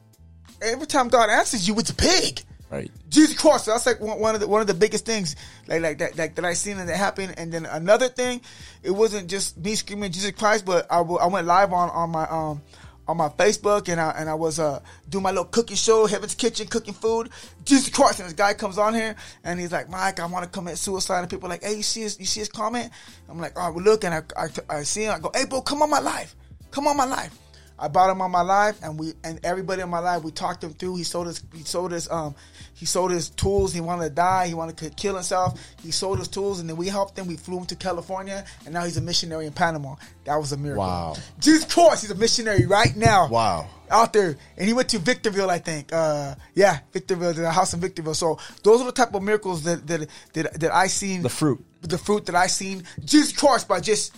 Every time God answers you, it's big. Right. Jesus Christ. That's like one one of the one of the biggest things, like like that like that I seen and that happened. And then another thing, it wasn't just me screaming Jesus Christ, but I, I went live on on my um on my Facebook and I and I was uh doing my little cooking show, Heaven's Kitchen, cooking food. Jesus Christ! And this guy comes on here and he's like, Mike, I want to commit suicide. And people like, Hey, you see his you see his comment? I'm like, All right, well look, and I I, I see him. I go, Hey, bro, come on my life, come on my live. I brought him on my live, and we and everybody on my live, we talked him through. He sold his he sold his um he sold his tools. He wanted to die. He wanted to kill himself. He sold his tools, and then we helped him. We flew him to California, and now he's a missionary in Panama. That was a miracle. Wow. Jesus Christ, he's a missionary right now. Wow. Out there, and he went to Victorville, I think. Uh, yeah, Victorville, the house in Victorville. So those are the type of miracles that that that, that I seen. The fruit. the fruit that I seen. Jesus Christ by just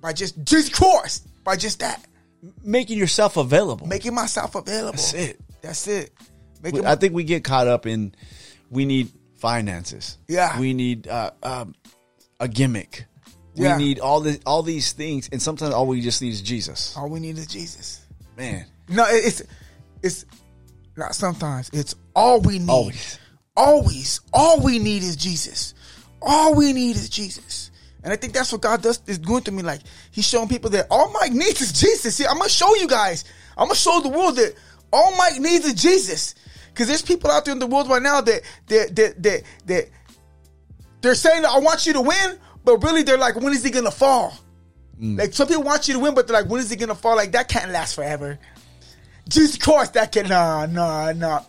by just Jesus Christ by just that Making yourself available. making myself available. That's it. That's it. Making I think we get caught up in we need finances. Yeah. We need uh, um, a gimmick. Yeah. We need all the all these things, and sometimes all we just need is Jesus. all we need is Jesus. Man, No, it's it's not sometimes. It's all we need. Always. Always. All we need is Jesus. All we need is Jesus. And I think that's what God does is doing to me. Like He's showing people that all Mike needs is Jesus. See, I'm gonna show you guys. I'm gonna show the world that all Mike needs is Jesus. Because there's people out there in the world right now that that that that, that they're saying that I want you to win, but really they're like, when is he gonna fall? Mm. Like some people want you to win, but they're like, when is he gonna fall? Like that can't last forever. Jesus Christ, that can nah nah nah.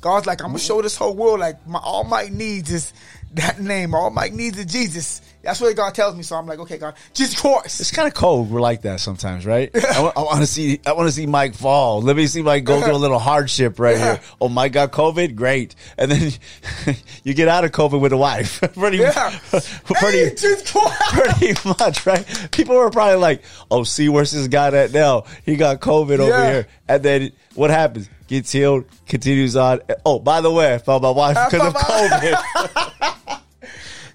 God's like, I'm gonna mm. show this whole world like my all Mike needs is that name. All Mike needs is Jesus. That's what God tells me. So I'm like, okay, God, Jesus Christ. it's kind of cold. We're like that sometimes, right? I want to see. I want to see Mike fall. Let me see Mike go through a little hardship right Yeah. here. Oh, Mike got COVID. Great, and then you get out of COVID with a wife. pretty, Yeah. pretty, Hey, Jesus Christ. pretty much, right? People were probably like, "Oh, see, where's this guy at now? He got COVID over here." And then what happens? Gets healed, continues on. Oh, by the way, I found my wife because of COVID.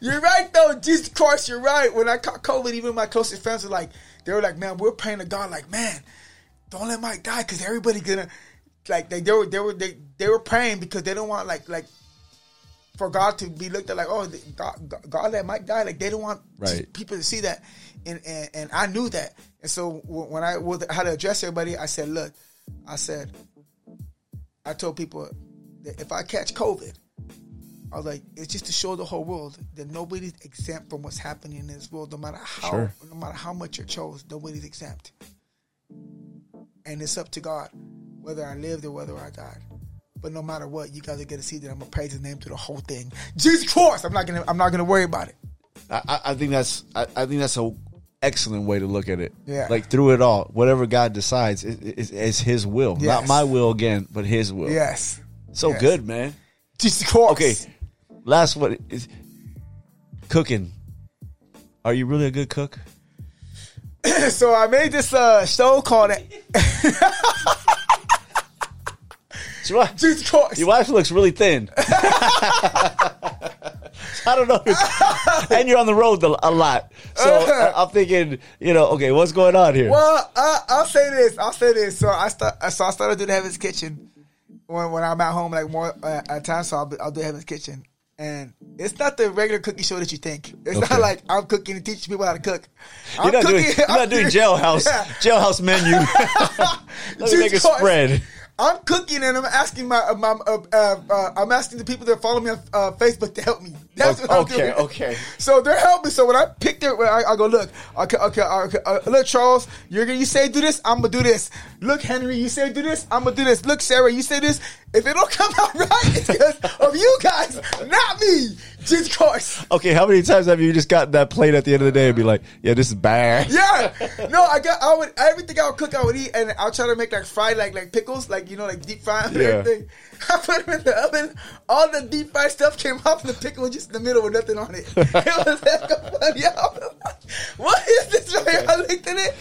You're right though, Jesus Christ, you're right. When I caught COVID, even my closest friends were like, they were like, man, we're praying to God, like, man, don't let Mike die because everybody gonna like they, they were they were they, they were praying because they don't want like like for God to be looked at like oh God, God, God let Mike die like they don't want Right. people to see that and, and and I knew that and so when I how to address everybody I said look I said I told people that if I catch COVID I was like, it's just to show the whole world that nobody's exempt from what's happening in this world, no matter how, Sure. no matter how much you're chose, nobody's exempt. And it's up to God whether I lived or whether I died. But no matter what, you guys are gonna see that I'm gonna praise His name through the whole thing. Jesus Christ, I'm not gonna, I'm not gonna worry about it. I, I- think that's I, I think that's a excellent way to look at it. Yeah. Like through it all, whatever God decides is, is, is His will, not my will again, but His will. Yes, So Yes. good, man. Jesus Christ. Okay, last one is cooking. Are you really a good cook? so I made this uh, show called Your wife, Jesus Christ. your wife looks really thin. I don't know. and you're on the road a lot. So I'm thinking, you know, okay, what's going on here? Well, I, I'll say this. I'll say this. So I start. So I started doing Heaven's Kitchen when when I'm at home, like more uh, at times. So I'll, I'll do Heaven's Kitchen, and it's not the regular cooking show that you think. It's Okay. not like I'm cooking and teaching people how to cook. You're I'm not doing, cooking- you're I'm doing doing- jailhouse, Yeah. jailhouse menu. Let me make a spread. I'm cooking and I'm asking my, uh, my uh, uh, uh, I'm asking the people that follow me on uh, Facebook to help me. That's what I'm Okay, doing. okay. So they're helping. So when I pick their, I, I go look, okay, okay, okay. Uh, look, Charles, you're gonna you say do this, I'm gonna do this. Look, Henry, you say do this, I'm gonna do this. Look, Sarah, you say this. If it don't come out right, it's because of you guys, not me. Jesus Christ. Okay, how many times have you just gotten that plate at the end of the day and be like, yeah, this is bad? Yeah, no, I got. I would everything I would cook, I would eat, and I'll try to make like fried, like like pickles, like you know, like deep fried and Yeah. everything. I put them in the oven. All the deep fried stuff came off, and the pickle was just in the middle with nothing on it. It was like, funny. Like, what is this? Right? here? I looked at it.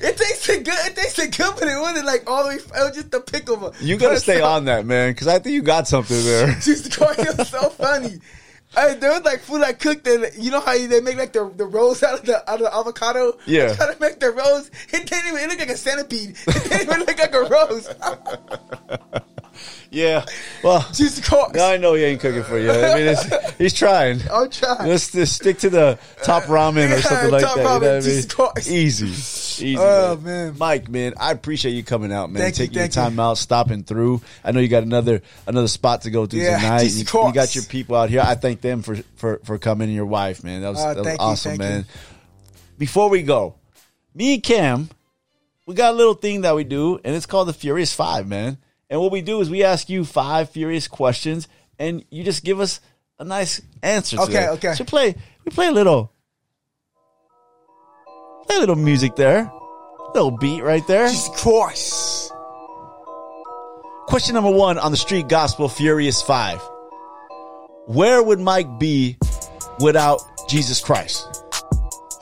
It tasted good. It tasted good, but it wasn't like all the way. It was just the pickle. You gotta stay so- on that, man, because I think you got something there. Jesus Christ, it was so funny. Hey, there was like food I cooked and you know how they make like the, the rolls out of the out of the avocado? Yeah. How to make the rolls. It didn't even it looked like a centipede. It didn't even look like a rose. Yeah. Well, Jesus Christ. I know he ain't cooking for you. I mean, it's, he's trying. I'm trying. Let's just stick to the top ramen or something like top that. You know ramen, what? Jesus Christ. Easy. Easy. Oh, man. man. Mike, man, I appreciate you coming out, man. Thank you, Taking your thank you. time out, stopping through. I know you got another another spot to go to Yeah, tonight. You, you got your people out here. I thank them for for for coming your wife, man. That was, Uh, that was you, awesome, man. you. Before we go, me and Cam, we got a little thing that we do, and it's called the Furious Five, man. And what we do is we ask you five furious questions, and you just give us a nice answer. To Okay, them. okay. So play, we play a little, play a little music there, little beat right there. Jesus Christ. Question number one on the Street Gospel Furious Five: Where would Mike be without Jesus Christ?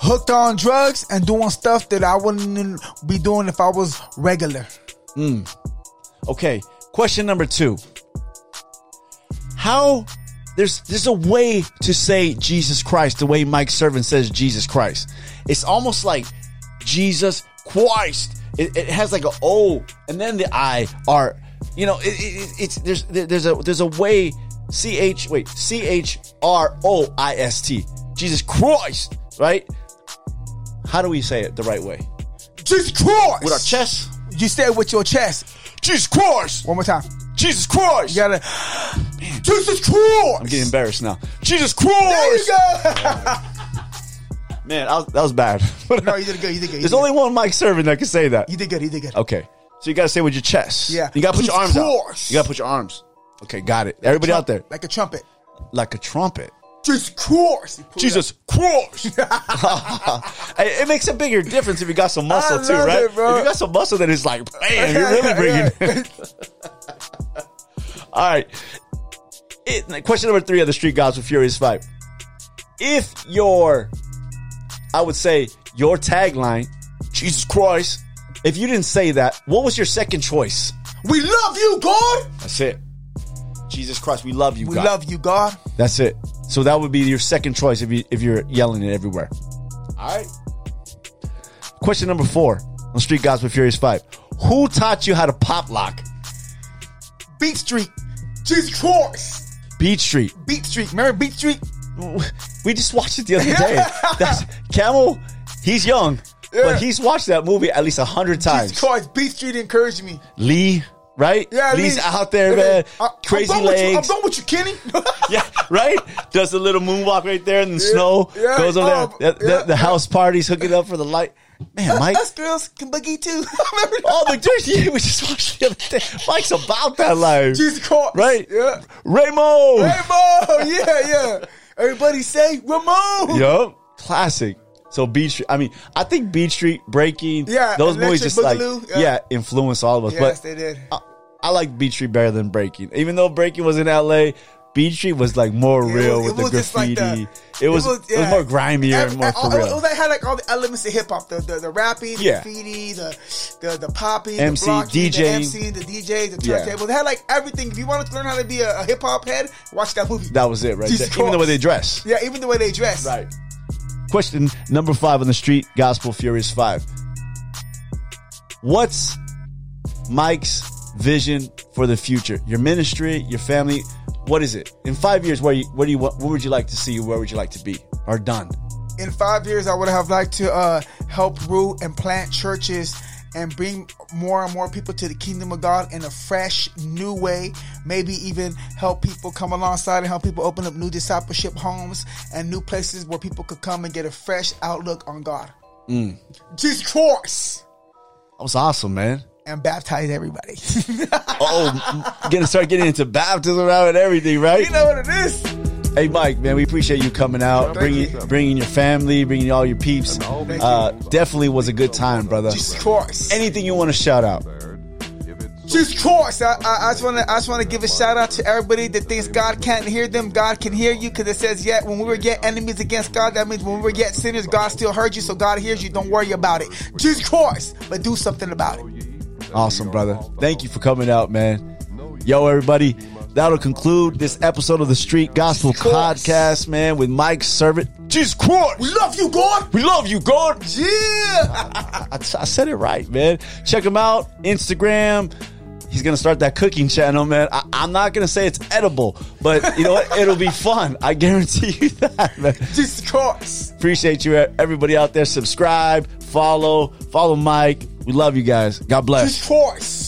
Hooked on drugs and doing stuff that I wouldn't be doing if I was regular. Hmm. Okay, question number two. How there's there's a way to say Jesus Christ the way Mike Servin says Jesus Christ. It's almost like Jesus Christ. It, it has like a O and then the I are you know it, it, it's there's there's a there's a way C H wait C H R O I S T Jesus Christ right. How do we say it the right way? Jesus Christ. With our chest. You say it with your chest. Jesus Christ. One more time. Jesus Christ. You gotta. Jesus Christ. I'm getting embarrassed now. Jesus Christ. There you go. Man, I was, that was bad. no, you did good. You did good. You There's did only good. one Mike Servin that can say that. You did good. You did good. Okay. So you gotta say it with your chest. Yeah. You gotta put your arms Jesus out. You gotta put your arms. Okay, got it. Everybody out there, Like a trumpet. like a trumpet. Jesus Christ. It Jesus Christ! It makes a bigger difference if you got some muscle too, right? it, bro. If you got some muscle, then it's like, man, you're really bringing. All right. It, question number three of the Street Gods with Furious Five. If your, I would say, your tagline, Jesus Christ, if you didn't say that, what was your second choice? We love you, God. That's it. Jesus Christ, we love you, We God. love you, God. That's it. So that would be your second choice if you if you're yelling it everywhere. All right. Question number four on Street Gospel Furious Five. Who taught you how to pop lock? Beat Street. Jesus Christ. Beat Street. Beat Street. Remember Beat Street? We just watched it the other day. That's Camel. He's young, Yeah. but he's watched that movie at least a hundred times. Jesus Christ. Beat Street encouraged me. Lee, right? Yeah, Lee's Lee. out there, Yeah, man. I- Crazy I'm done with you. I'm legs. done with you, Kenny. yeah, right. Does a little moonwalk right there in the snow. yeah, Goes over oh, there. Um, the, the- yeah. the house party's hooking up for the light. Man, Mike. Us girls can boogie too. Remember Oh, the dude, yeah, we just watched the other day. Mike's about that life. Jesus Christ. Right? Yeah. Raymo. Rainbow. Yeah, yeah. Everybody say Ramon. Yup. Classic. So Beat Street. I mean, I think Beat Street, Breaking, Yeah, those movies just like yeah. yeah. influence all of us. Yes, but they did. I, I like Beat Street better than Breaking, even though Breaking was in L.A. Beat Street was like more It real was- with it the was just like graffiti. the- it, was, it was yeah. more grimier Every- and more all- for real. It had like all the elements of hip hop, the, the the rapping, Yeah. the graffiti, the the the popping, MC, the blocking, DJing. the MC, the DJ, the Yeah. turntable. It had like everything. If you wanted to learn how to be a, a hip hop head, watch that movie. that was it right. Even the way they dress. yeah, even the way they dress. Right. Question number five on the street gospel furious five. What's Mike's vision for the future? Your ministry, your family. What is it in five years? Where you, where do you what, what would you like to see? Where would you like to be or done? In five years, I would have liked to uh, help root and plant churches and bring more and more people to the kingdom of God in a fresh, new way. Maybe even help people come alongside and help people open up new discipleship homes and new places where people could come and get a fresh outlook on God. Mm. Jesus Christ! That was awesome, man. And baptize everybody. Oh, gonna start getting into baptism now and everything, right? you know what it is? Hey, Mike, man, we appreciate you coming out, bringing bringing your family, bringing all your peeps. Uh, definitely was a good time, brother. Jesus Christ. Anything you want to shout out? Jesus Christ! I, I, I just want to I just want to give a shout out to everybody that thinks God can't hear them. God can hear you because it says yet when we were yet enemies against God, that means when we were yet sinners, God still heard you. So God hears you. Don't worry about it. Jesus Christ! But do something about it. Awesome, brother. Thank you for coming out, man. Yo, everybody. That'll conclude this episode of the Street Gospel Podcast, man, with Mike Servin. Jesus Christ! We love you, God. We love you, God. Yeah. I, I said it right, man. Check him out. Instagram. He's gonna start that cooking channel, man. I, I'm not gonna say it's edible, but you know what? It'll be fun. I guarantee you that, man. Jesus Christ. Appreciate you, everybody out there. Subscribe, follow, follow Mike. We love you guys. God bless. Jesus Christ.